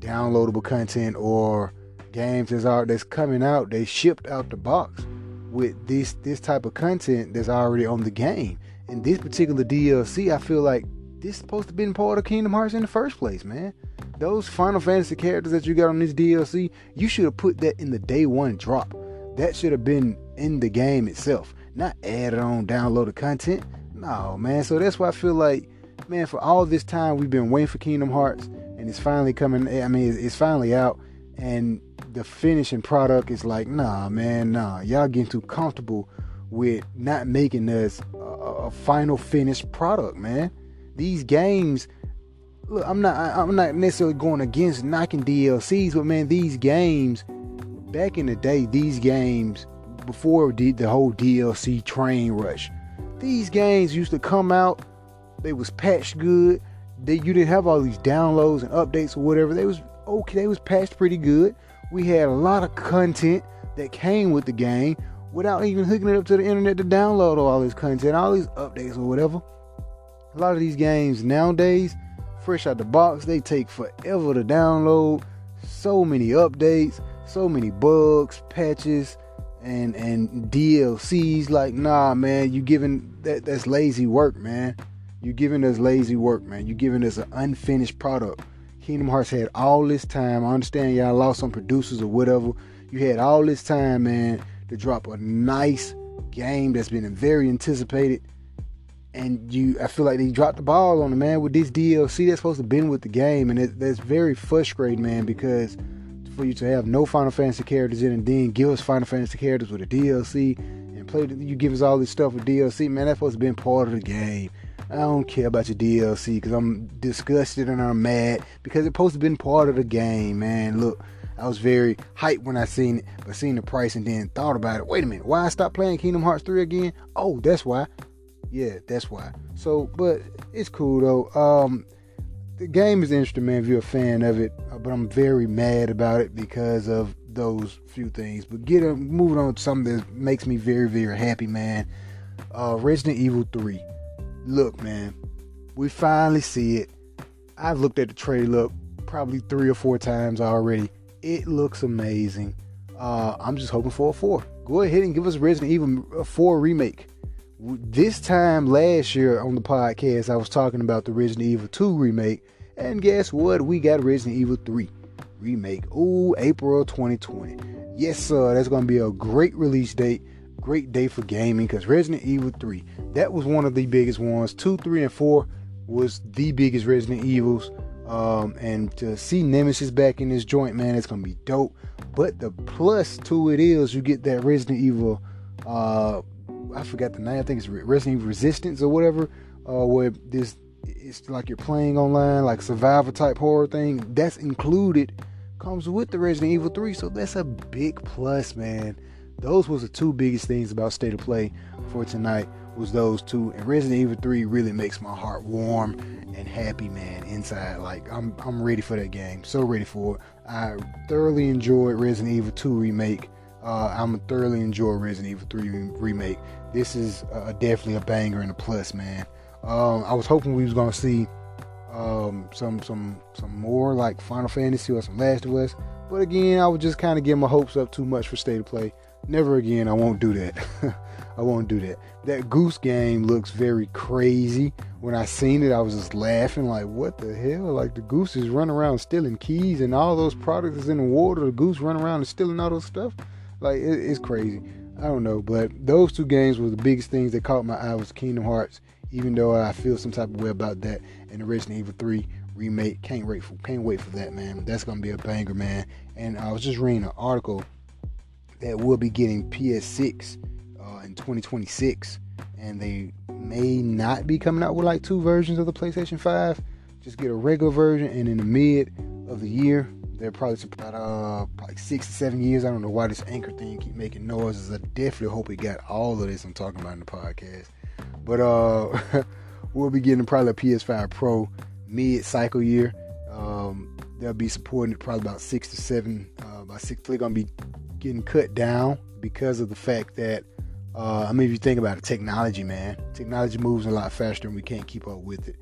downloadable content or games that's are that's coming out. They shipped out the box with this this type of content that's already on the game. And this particular DLC, I feel like this supposed to be part of Kingdom Hearts in the first place, man. Those Final Fantasy characters that you got on this DLC, you should have put that in the day one drop. That should have been in the game itself, not added on downloaded content. No, man. So that's why I feel like, man, for all this time we've been waiting for Kingdom Hearts, and it's finally coming. I mean, it's finally out, and the finishing product is like, nah, man, nah. Y'all getting too comfortable with not making us a, a final finished product, man. These games, look, I'm not I'm not necessarily going against knocking DLCs, but man, these games back in the day, these games before the, the whole DLC train rush, these games used to come out. They was patched good. They you didn't have all these downloads and updates or whatever. They was okay. They was patched pretty good. We had a lot of content that came with the game without even hooking it up to the internet to download all this content, all these updates or whatever. A lot of these games nowadays, fresh out the box, they take forever to download. So many updates, so many bugs, patches, and and DLCs. Like, nah, man, you giving that that's lazy work, man. You giving us lazy work, man. You giving us an unfinished product. Kingdom Hearts had all this time. I understand y'all lost some producers or whatever. You had all this time, man, to drop a nice game that's been very anticipated. And you, I feel like they dropped the ball on it, man. With this DLC, that's supposed to been with the game, and it, that's very frustrating, man. Because for you to have no Final Fantasy characters in, and then give us Final Fantasy characters with a DLC, and play, you give us all this stuff with DLC, man. That's supposed to been part of the game. I don't care about your DLC because I'm disgusted and I'm mad because it's supposed to been part of the game, man. Look, I was very hyped when I seen it, but seeing the price and then thought about it. Wait a minute, why I stopped playing Kingdom Hearts 3 again? Oh, that's why. Yeah, that's why. So, but it's cool though. Um, the game is interesting, man. If you're a fan of it, uh, but I'm very mad about it because of those few things. But get moving on to something that makes me very, very happy, man. Uh, Resident Evil 3. Look, man, we finally see it. I've looked at the trailer probably three or four times already. It looks amazing. Uh, I'm just hoping for a four. Go ahead and give us Resident Evil 4 remake. This time last year on the podcast, I was talking about the Resident Evil 2 remake, and guess what? We got Resident Evil 3 remake. Ooh, April 2020. Yes, sir. That's going to be a great release date. Great day for gaming because Resident Evil 3, that was one of the biggest ones. 2, 3, and 4 was the biggest Resident Evils. Um, and to see Nemesis back in this joint, man, it's gonna be dope. But the plus to it is you get that Resident Evil uh, I forgot the name. I think it's Resident Evil Resistance or whatever. Uh, where this it's like you're playing online, like survival type horror thing. That's included, comes with the Resident Evil 3. So that's a big plus, man. Those was the two biggest things about State of Play for tonight. Was those two, and Resident Evil 3 really makes my heart warm and happy, man. Inside, like I'm, I'm ready for that game. So ready for it. I thoroughly enjoyed Resident Evil 2 remake. Uh, I'm thoroughly enjoy Resident Evil 3 remake. This is uh, definitely a banger and a plus, man. Um, I was hoping we was gonna see um, some some some more like Final Fantasy or some Last of Us, but again, I was just kind of getting my hopes up too much for State of Play. Never again. I won't do that. I won't do that. That Goose game looks very crazy. When I seen it, I was just laughing like, "What the hell?" Like the goose is running around stealing keys and all those products is in the water. The goose running around and stealing all those stuff. Like it, it's crazy. I don't know, but those two games were the biggest things that caught my eye was Kingdom Hearts. Even though I feel some type of way about that, and the Resident Evil 3 remake, can't wait for can't wait for that, man. That's gonna be a banger, man. And I was just reading an article that will be getting PS6 uh, in 2026, and they may not be coming out with like two versions of the PlayStation 5. Just get a regular version, and in the mid of the year, they're probably about uh like six to seven years. I don't know why this anchor thing keep making noises. I definitely hope we got all of this I'm talking about in the podcast. But uh we'll be getting probably a PS5 Pro mid cycle year. Um, they'll be supporting it probably about six to seven. Uh, about six, they're gonna be getting cut down because of the fact that uh, I mean, if you think about it, technology, man, technology moves a lot faster, and we can't keep up with it.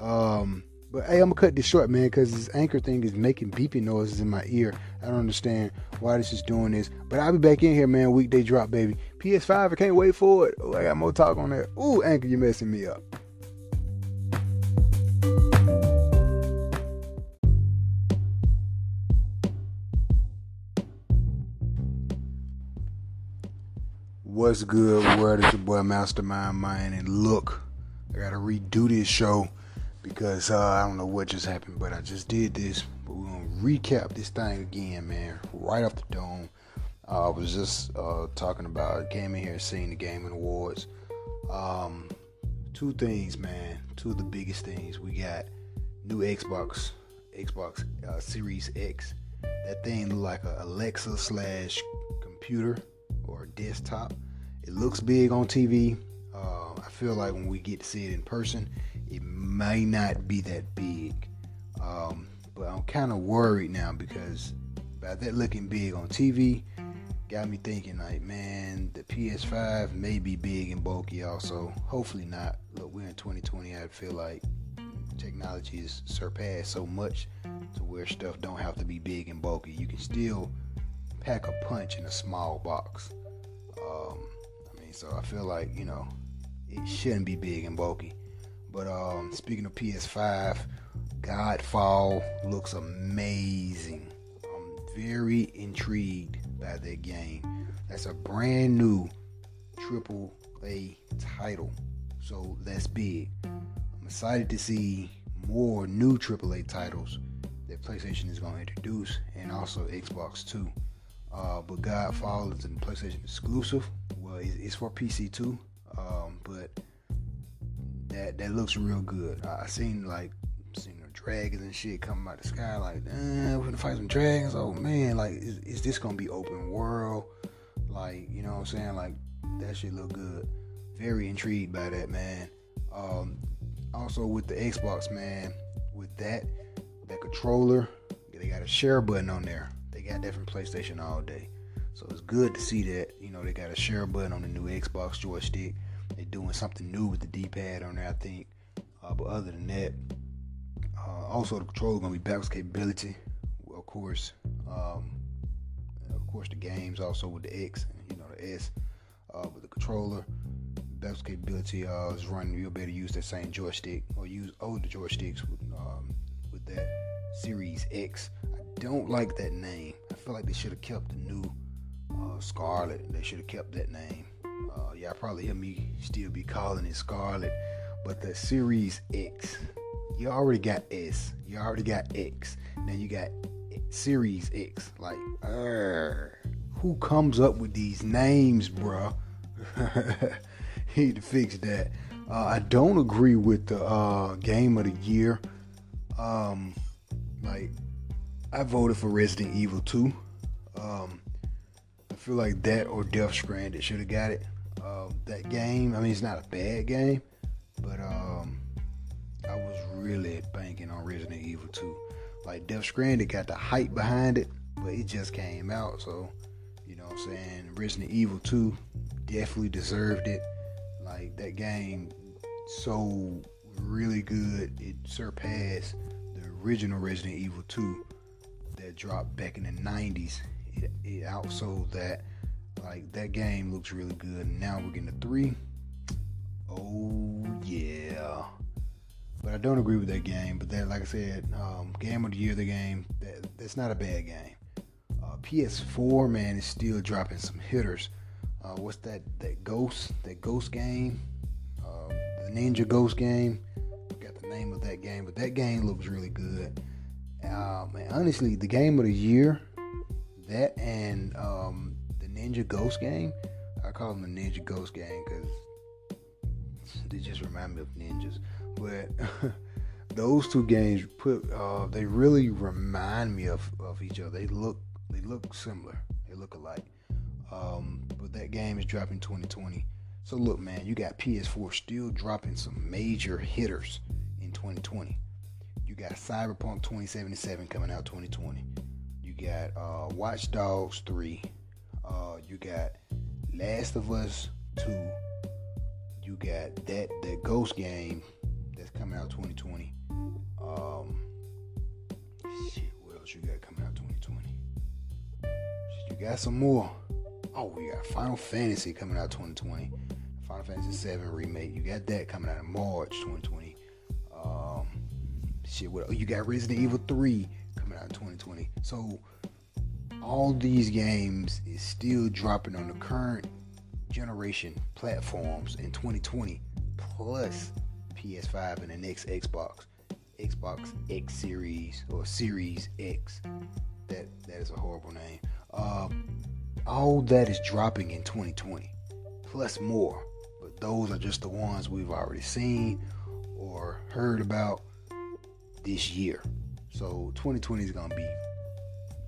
Um, but hey, I'm gonna cut this short, man, because this anchor thing is making beeping noises in my ear. I don't understand why this is doing this. But I'll be back in here, man. Weekday drop, baby. PS5, I can't wait for it. Oh, I got more talk on that. Ooh, anchor, you messing me up. What's good, world? It's your boy Mastermind Mind, and look, I gotta redo this show because uh, I don't know what just happened, but I just did this. But we're gonna recap this thing again, man, right off the dome. Uh, I was just uh, talking about gaming here, seeing the gaming awards. Um, two things, man. Two of the biggest things we got: new Xbox, Xbox uh, Series X. That thing look like a Alexa slash computer or desktop. It looks big on TV. Uh, I feel like when we get to see it in person, it may not be that big. Um, but I'm kind of worried now because by that looking big on TV, got me thinking like, man, the PS5 may be big and bulky also. Hopefully not. Look, we're in 2020. I feel like technology has surpassed so much to where stuff don't have to be big and bulky. You can still pack a punch in a small box. So I feel like you know it shouldn't be big and bulky. But um, speaking of PS5, Godfall looks amazing. I'm very intrigued by that game. That's a brand new triple A title, so that's big. I'm excited to see more new AAA titles that PlayStation is going to introduce, and also Xbox too. Uh, but Godfall is a PlayStation exclusive. Well, it's for PC too, um, but that that looks real good. I seen like seen the dragons and shit coming out the sky. Like, eh, we're gonna fight some dragons. Oh man, like, is, is this gonna be open world? Like, you know what I'm saying? Like, that shit look good. Very intrigued by that, man. Um, also with the Xbox, man, with that that controller, they got a share button on there. They got that from PlayStation all day. So it's good to see that, you know, they got a share button on the new Xbox joystick. They're doing something new with the D-pad on there, I think. Uh, but other than that, uh, also the controller gonna be backwards capability, of course. Um, of course, the games also with the X, and, you know, the S. Uh, with the controller, backwards capability uh, is running. You'll be able to use that same joystick or use older joysticks with um, with that Series X. I don't like that name. I feel like they should have kept the new uh, Scarlett. They should have kept that name. Uh, y'all probably hear me still be calling it Scarlet, but the Series X. You already got S. You already got X. Now you got Series X. Like, uh, who comes up with these names, bruh? Need to fix that. Uh, I don't agree with the uh, game of the year. Um, like, I voted for Resident Evil 2. Um, I feel like that or Death Stranding should have got it. Uh, that game, I mean, it's not a bad game, but um, I was really banking on Resident Evil 2. Like Death Stranding got the hype behind it, but it just came out, so you know what I'm saying. Resident Evil 2 definitely deserved it. Like that game, so really good. It surpassed the original Resident Evil 2 that dropped back in the 90s. It, it outsold that. Like that game looks really good. Now we're getting a three. Oh yeah. But I don't agree with that game. But that, like I said, um, game of the year, the game that that's not a bad game. Uh, PS4 man is still dropping some hitters. Uh, what's that? That Ghost, that Ghost game, uh, the Ninja Ghost game. Got the name of that game, but that game looks really good. Uh, man, honestly, the game of the year, that and um, the Ninja Ghost game. I call them the Ninja Ghost game because they just remind me of ninjas. But those two games put uh, they really remind me of, of each other. They look they look similar. They look alike. Um, but that game is dropping 2020. So look, man, you got PS4 still dropping some major hitters in 2020. You got Cyberpunk 2077 coming out 2020. Got uh, Watch Dogs 3. Uh, you got Last of Us 2. You got that that Ghost game that's coming out 2020. Um, shit, what else you got coming out 2020? Shit, you got some more. Oh, we got Final Fantasy coming out 2020. Final Fantasy 7 remake. You got that coming out in March 2020. Um, shit, what? Oh, you got Resident Evil 3 coming out in 2020. So all these games is still dropping on the current generation platforms in 2020 plus PS5 and the next Xbox, Xbox X Series or Series X. That that is a horrible name. Um, all that is dropping in 2020, plus more. But those are just the ones we've already seen or heard about this year. So 2020 is gonna be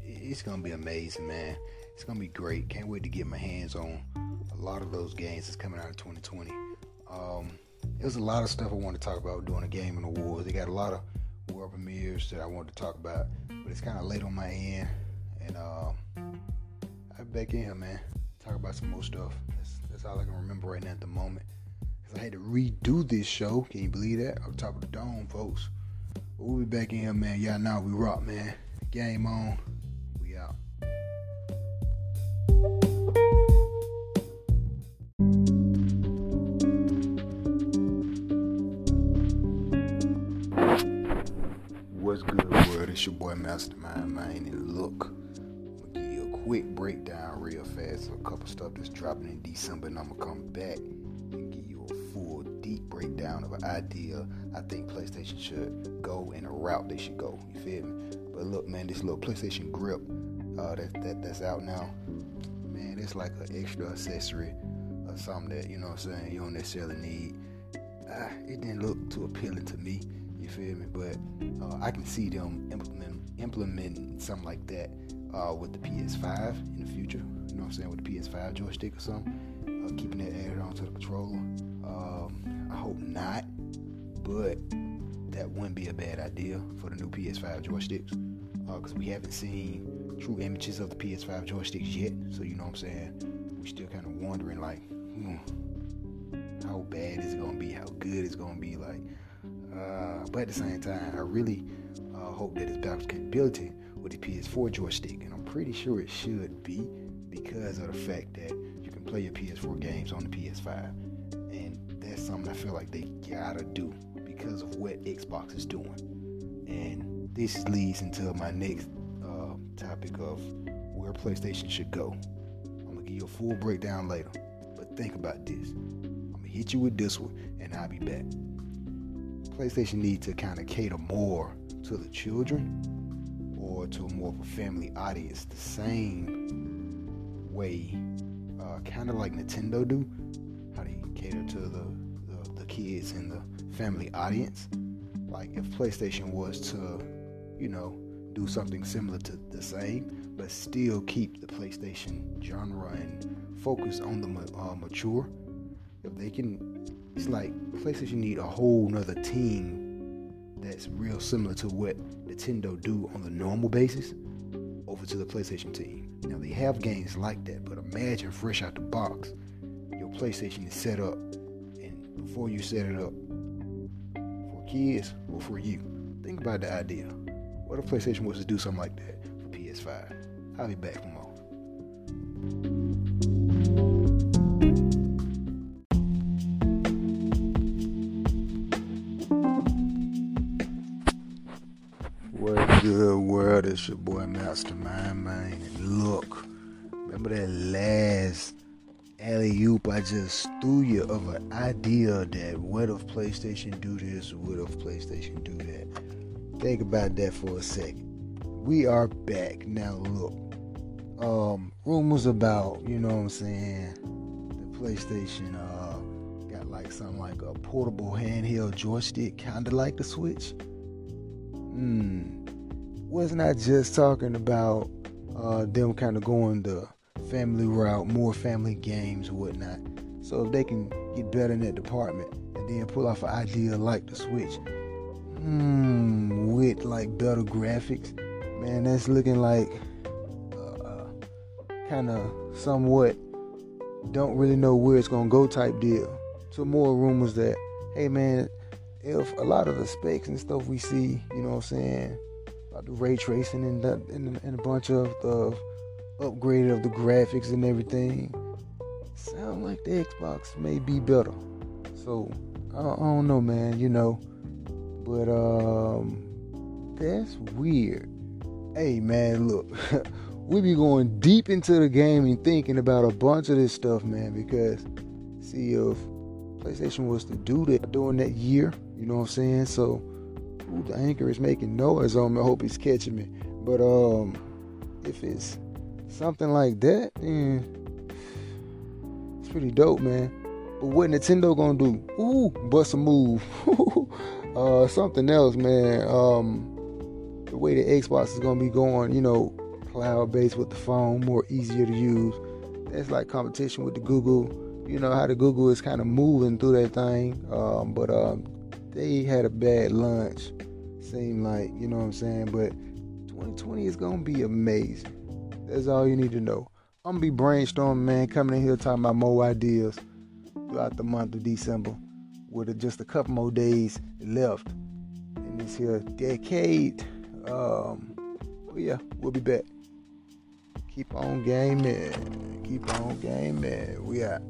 it's gonna be amazing, man. It's gonna be great. Can't wait to get my hands on a lot of those games that's coming out in 2020. Um, there's a lot of stuff I want to talk about doing a game in awards. They got a lot of world premieres that I wanted to talk about, but it's kind of late on my end, and uh, be back in here, man. Talk about some more stuff. That's, that's all I can remember right now at the moment. Cause I had to redo this show. Can you believe that? Up top of the dome, folks. We'll be back in here, man. Y'all know we rock, man. Game on. We out. What's good, world? It's your boy Mastermind, man. And look, I'm gonna give you a quick breakdown real fast of a couple stuff that's dropping in December, and I'm gonna come back and give you a full deep breakdown of an idea I think PlayStation should go in a route they should go. You feel me? But look, man, this little PlayStation Grip uh, that, that that's out now, man, it's like an extra accessory or something that you know what I'm saying you don't necessarily need. Uh, it didn't look too appealing to me. You feel me? But uh, I can see them implement, implementing something like that uh, with the PS5 in the future. You know what I'm saying? With the PS5 joystick or something. Uh, keeping that added onto the controller. Um, I hope not, but that wouldn't be a bad idea for the new PS5 joysticks. Because uh, we haven't seen true images of the PS5 joysticks yet. So, you know what I'm saying? We're still kind of wondering, like, hmm, how bad is it going to be? How good it's going to be? Like, uh, but at the same time, I really uh, hope that it's backwards capability with the PS4 joystick, and I'm pretty sure it should be because of the fact that you can play your PS4 games on the PS5, and that's something I feel like they gotta do because of what Xbox is doing. And this leads into my next uh, topic of where PlayStation should go. I'm gonna give you a full breakdown later, but think about this. I'm gonna hit you with this one, and I'll be back. PlayStation needs to kind of cater more to the children or to a more of a family audience the same way, uh, kind of like Nintendo do. How they cater to the, the, the kids and the family audience. Like if PlayStation was to, you know, do something similar to the same, but still keep the PlayStation genre and focus on the uh, mature. If they can it's like PlayStation need a whole nother team that's real similar to what Nintendo do on the normal basis over to the PlayStation team. Now they have games like that, but imagine fresh out the box, your PlayStation is set up, and before you set it up kids or for you, think about the idea. What if PlayStation was to do something like that for PS5? I'll be back for more. good world? It's your boy Mastermind, man. Look, remember that last alley oop I just threw you of an idea that what if PlayStation do this? What if PlayStation do that? Think about that for a second. We are back now. Look, um, rumors about you know what I'm saying. The PlayStation uh got like something like a portable handheld joystick, kind of like the Switch. Hmm was not I just talking about uh, them kind of going the family route, more family games, whatnot. So if they can get better in that department and then pull off an idea like the Switch, hmm, with like better graphics, man, that's looking like uh, kind of somewhat don't really know where it's gonna go type deal. So more rumors that, hey man, if a lot of the specs and stuff we see, you know what I'm saying, about the ray tracing and, the, and, and a bunch of the upgrade of the graphics and everything. Sound like the Xbox may be better. So I, don't know, man. You know, but um, that's weird. Hey, man, look. we be going deep into the game and thinking about a bunch of this stuff, man, because see if PlayStation was to do that during that year, you know what I'm saying? So Ooh, the anchor is making noise on me. I hope he's catching me. But um, if it's something like that, then it's pretty dope, man. But what Nintendo gonna do? Ooh, bust a move. uh, something else, man. Um, the way the Xbox is gonna be going, you know, cloud-based with the phone, more easier to use. That's like competition with the Google. You know how the Google is kind of moving through that thing. Um, but um, they had a bad lunch. Seemed like, you know what I'm saying? But 2020 is gonna be amazing. That's all you need to know. I'm gonna be brainstorming, man, coming in here talking about more ideas throughout the month of December with just a couple more days left in this here decade. Um, but yeah, we'll be back. Keep on gaming. Keep on gaming. We out.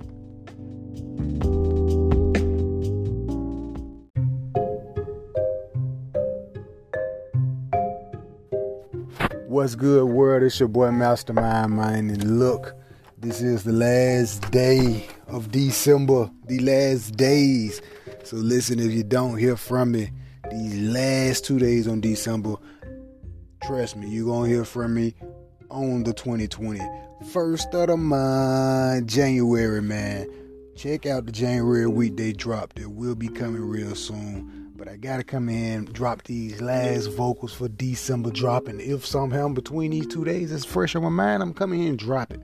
What's good, world? It's your boy Mastermind, man. And look, this is the last day of December, the last days. So listen, if you don't hear from me these last two days on December, trust me, you're gonna hear from me on the 2020. First of the month, January, man. Check out the January weekday drop that will be coming real soon. But I gotta come in, drop these last vocals for December dropping. If somehow between these two days it's fresh on my mind, I'm coming in and drop it.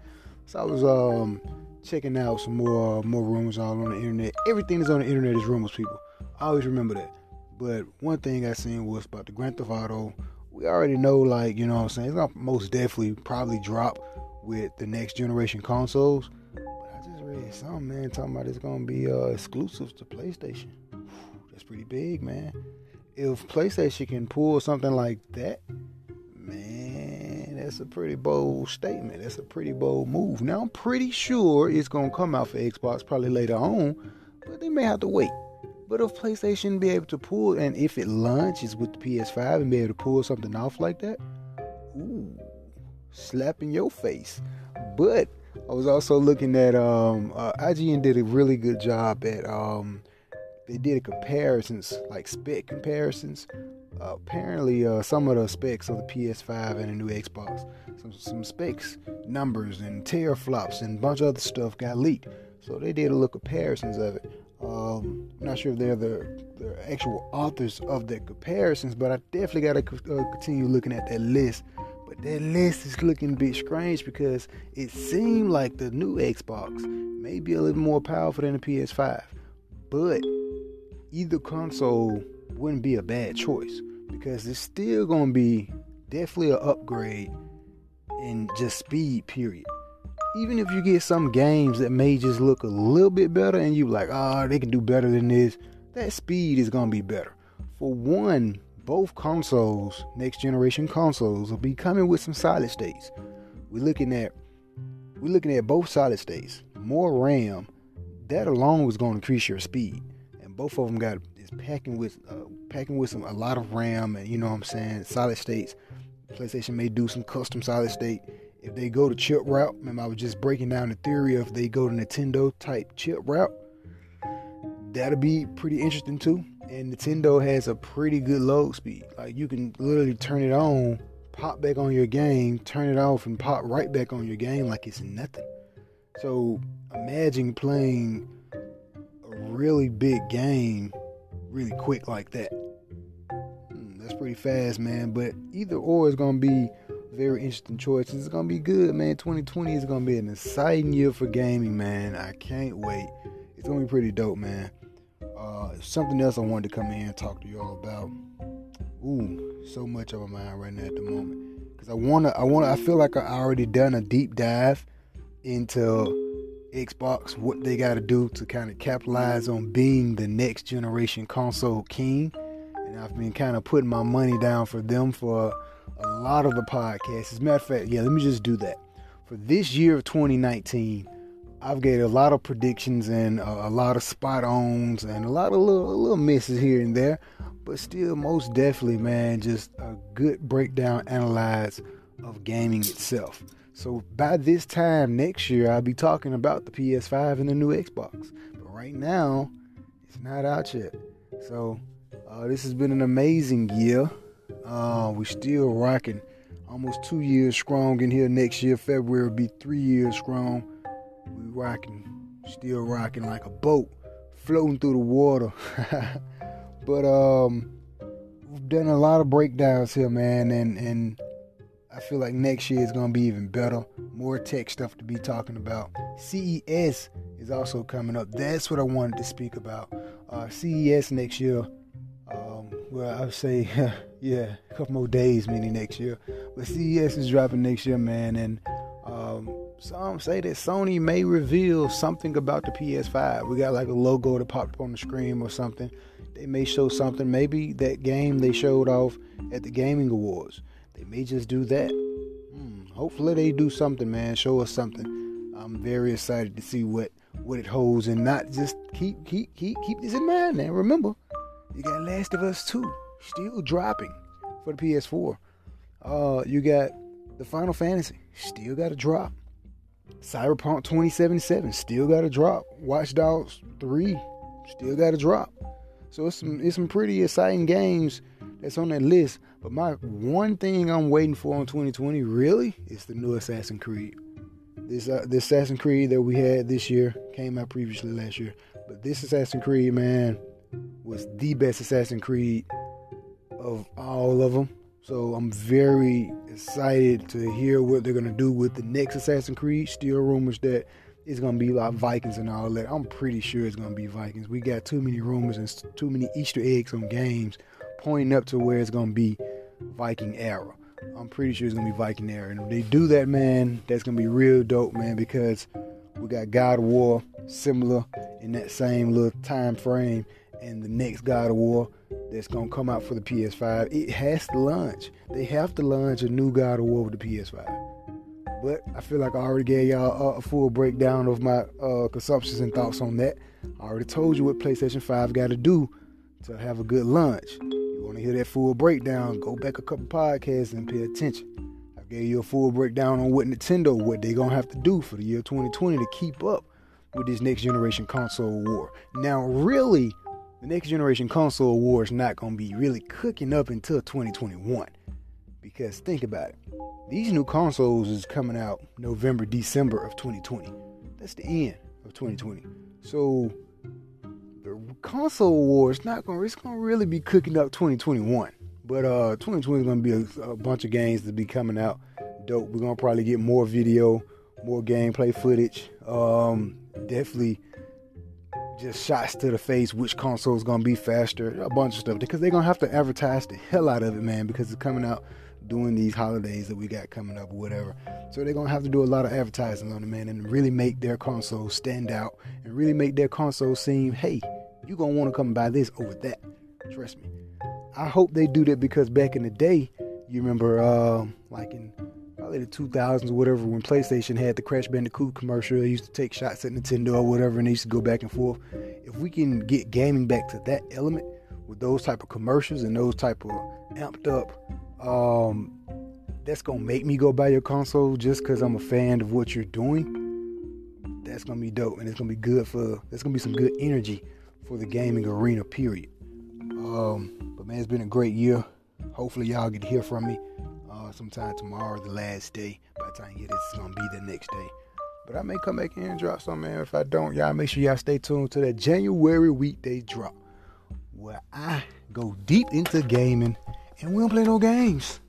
So I was um checking out some more more rumors all on the internet. Everything that's on the internet is rumors, people. I always remember that. But one thing I seen was about the Grand Theft Auto. We already know, like you know, what I'm saying it's gonna most definitely probably drop with the next generation consoles. But I just read something, man, talking about it's gonna be uh, exclusive to PlayStation. That's pretty big, man. If PlayStation can pull something like that, man, that's a pretty bold statement. That's a pretty bold move. Now, I'm pretty sure it's to come out for Xbox probably later on, but they may have to wait. But if PlayStation be able to pull, and if it launches with the PS5 and be able to pull something off like that, ooh, slap in your face. But I was also looking at um, uh, IGN did a really good job at um, they did a comparisons, like spec comparisons. Uh, apparently, uh, some of the specs of the PS5 and the new Xbox, some, some specs, numbers, and teraflops, and a bunch of other stuff got leaked. So they did a little comparisons of it. Um, I'm not sure if they're the, the actual authors of the comparisons, but I definitely got to uh, continue looking at that list. But that list is looking a bit strange because it seemed like the new Xbox may be a little more powerful than the PS5. But either console wouldn't be a bad choice because it's still going to be definitely an upgrade in just speed, period. Even if you get some games that may just look a little bit better and you're like, oh, they can do better than this, that speed is going to be better. For one, both consoles, next generation consoles, will be coming with some solid states. We're looking at we're looking at both solid states, more RAM. That alone was going to increase your speed And both of them got is packing with uh, packing with some a lot of RAM and you know what I'm saying solid states. PlayStation may do some custom solid state. If they go to chip route, remember I was just breaking down the theory of they go to Nintendo type chip route. That'll be pretty interesting too. And Nintendo has a pretty good load speed. Like you can literally turn it on, pop back on your game, turn it off, and pop right back on your game like it's nothing. So imagine playing a really big game really quick like that. Hmm, that's pretty fast, man. But either or is gonna be very interesting choices. It's gonna be good, man. 2020 is gonna be an exciting year for gaming, man. I can't wait. It's gonna be pretty dope, man. Uh, something else I wanted to come in and talk to y'all about. Ooh, so much on my mind right now at the moment. Cause I wanna, I wanna, I feel like I already done a deep dive into Xbox what they got to do to kind of capitalize on being the next generation console king. And I've been kind of putting my money down for them for a lot of the podcasts. As a matter of fact, yeah, let me just do that. For this year of 2019, I've got a lot of predictions and a, a lot of spot ons and a lot of little, little misses here and there. But still, most definitely, man, just a good breakdown, analyze of gaming itself. So by this time next year, I'll be talking about the PS5 and the new Xbox. But right now, it's not out yet. So uh, this has been an amazing year. Uh, we're still rocking. Almost two years strong in here. Next year, February, will be three years strong. We rocking, still rocking like a boat floating through the water. but um, we've done a lot of breakdowns here, man, and and I feel like next year is going to be even better. More tech stuff to be talking about. CES is also coming up. That's what I wanted to speak about. Uh, CES next year. Um, well, I would say, yeah, a couple more days, meaning next year. But CES is dropping next year, man. And um, some say that Sony may reveal something about the PS5. We got like a logo that popped up on the screen or something. They may show something. Maybe that game they showed off at the Gaming Awards. They may just do that. Hmm, hopefully they do something, man. Show us something. I'm very excited to see what what it holds, and not just keep keep keep keep this in mind. Now remember, you got Last of Us 2 still dropping for the PS4. Uh, you got the Final Fantasy, still got to drop. Cyberpunk 2077 still got to drop. Watch Dogs 3 still got to drop. So it's some it's some pretty exciting games that's on that list. But my one thing I'm waiting for in 2020 really is the new Assassin's Creed. This uh, this Assassin's Creed that we had this year came out previously last year, but this Assassin's Creed man was the best Assassin's Creed of all of them. So I'm very excited to hear what they're gonna do with the next Assassin's Creed. Still rumors that it's gonna be like Vikings and all that. I'm pretty sure it's gonna be Vikings. We got too many rumors and too many Easter eggs on games pointing up to where it's gonna be Viking era. I'm pretty sure it's gonna be Viking era. And if they do that, man, that's gonna be real dope, man, because we got God of War similar in that same little time frame, and the next God of War that's gonna come out for the PS5. It has to launch. They have to launch a new God of War with the PS5. But I feel like I already gave y'all a, full breakdown of my uh, consumptions and thoughts on that. I already told you what PlayStation 5 got to do to have a good launch. Want to hear that full breakdown? Go back a couple podcasts and pay attention. I gave you a full breakdown on what Nintendo, what they're gonna have to do for the year 2020 to keep up with this next generation console war. Now, really, the next generation console war is not gonna be really cooking up until 2021. Because think about it. These new consoles is coming out November, December of 2020. That's the end of 2020. So console war is not gonna it's gonna really be cooking up 2021. But uh 2020 is gonna be a, a bunch of games to be coming out. Dope. We're gonna probably get more video, more gameplay footage. Um definitely just shots to the face, which console is gonna be faster, a bunch of stuff because they're gonna have to advertise the hell out of it, man, because it's coming out during these holidays that we got coming up or whatever. So they're gonna have to do a lot of advertising on it, man, and really make their console stand out and really make their console seem, hey, you gonna want to come buy this over that. Trust me. I hope they do that because back in the day, you remember, uh, like in probably the 2000s or whatever, when PlayStation had the Crash Bandicoot commercial, they used to take shots at Nintendo or whatever, and they used to go back and forth. If we can get gaming back to that element with those type of commercials and those type of amped up um, that's gonna make me go buy your console just because I'm a fan of what you're doing. That's gonna be dope, and it's gonna be good for. There's gonna be some good energy for the gaming arena. Period. Um, but man, it's been a great year. Hopefully, y'all get to hear from me uh, sometime tomorrow, the last day. By the time you hear this, it's gonna be the next day. But I may come back in and drop some, man. If I don't, y'all make sure y'all stay tuned to that January weekday drop where I go deep into gaming and we don't play no games.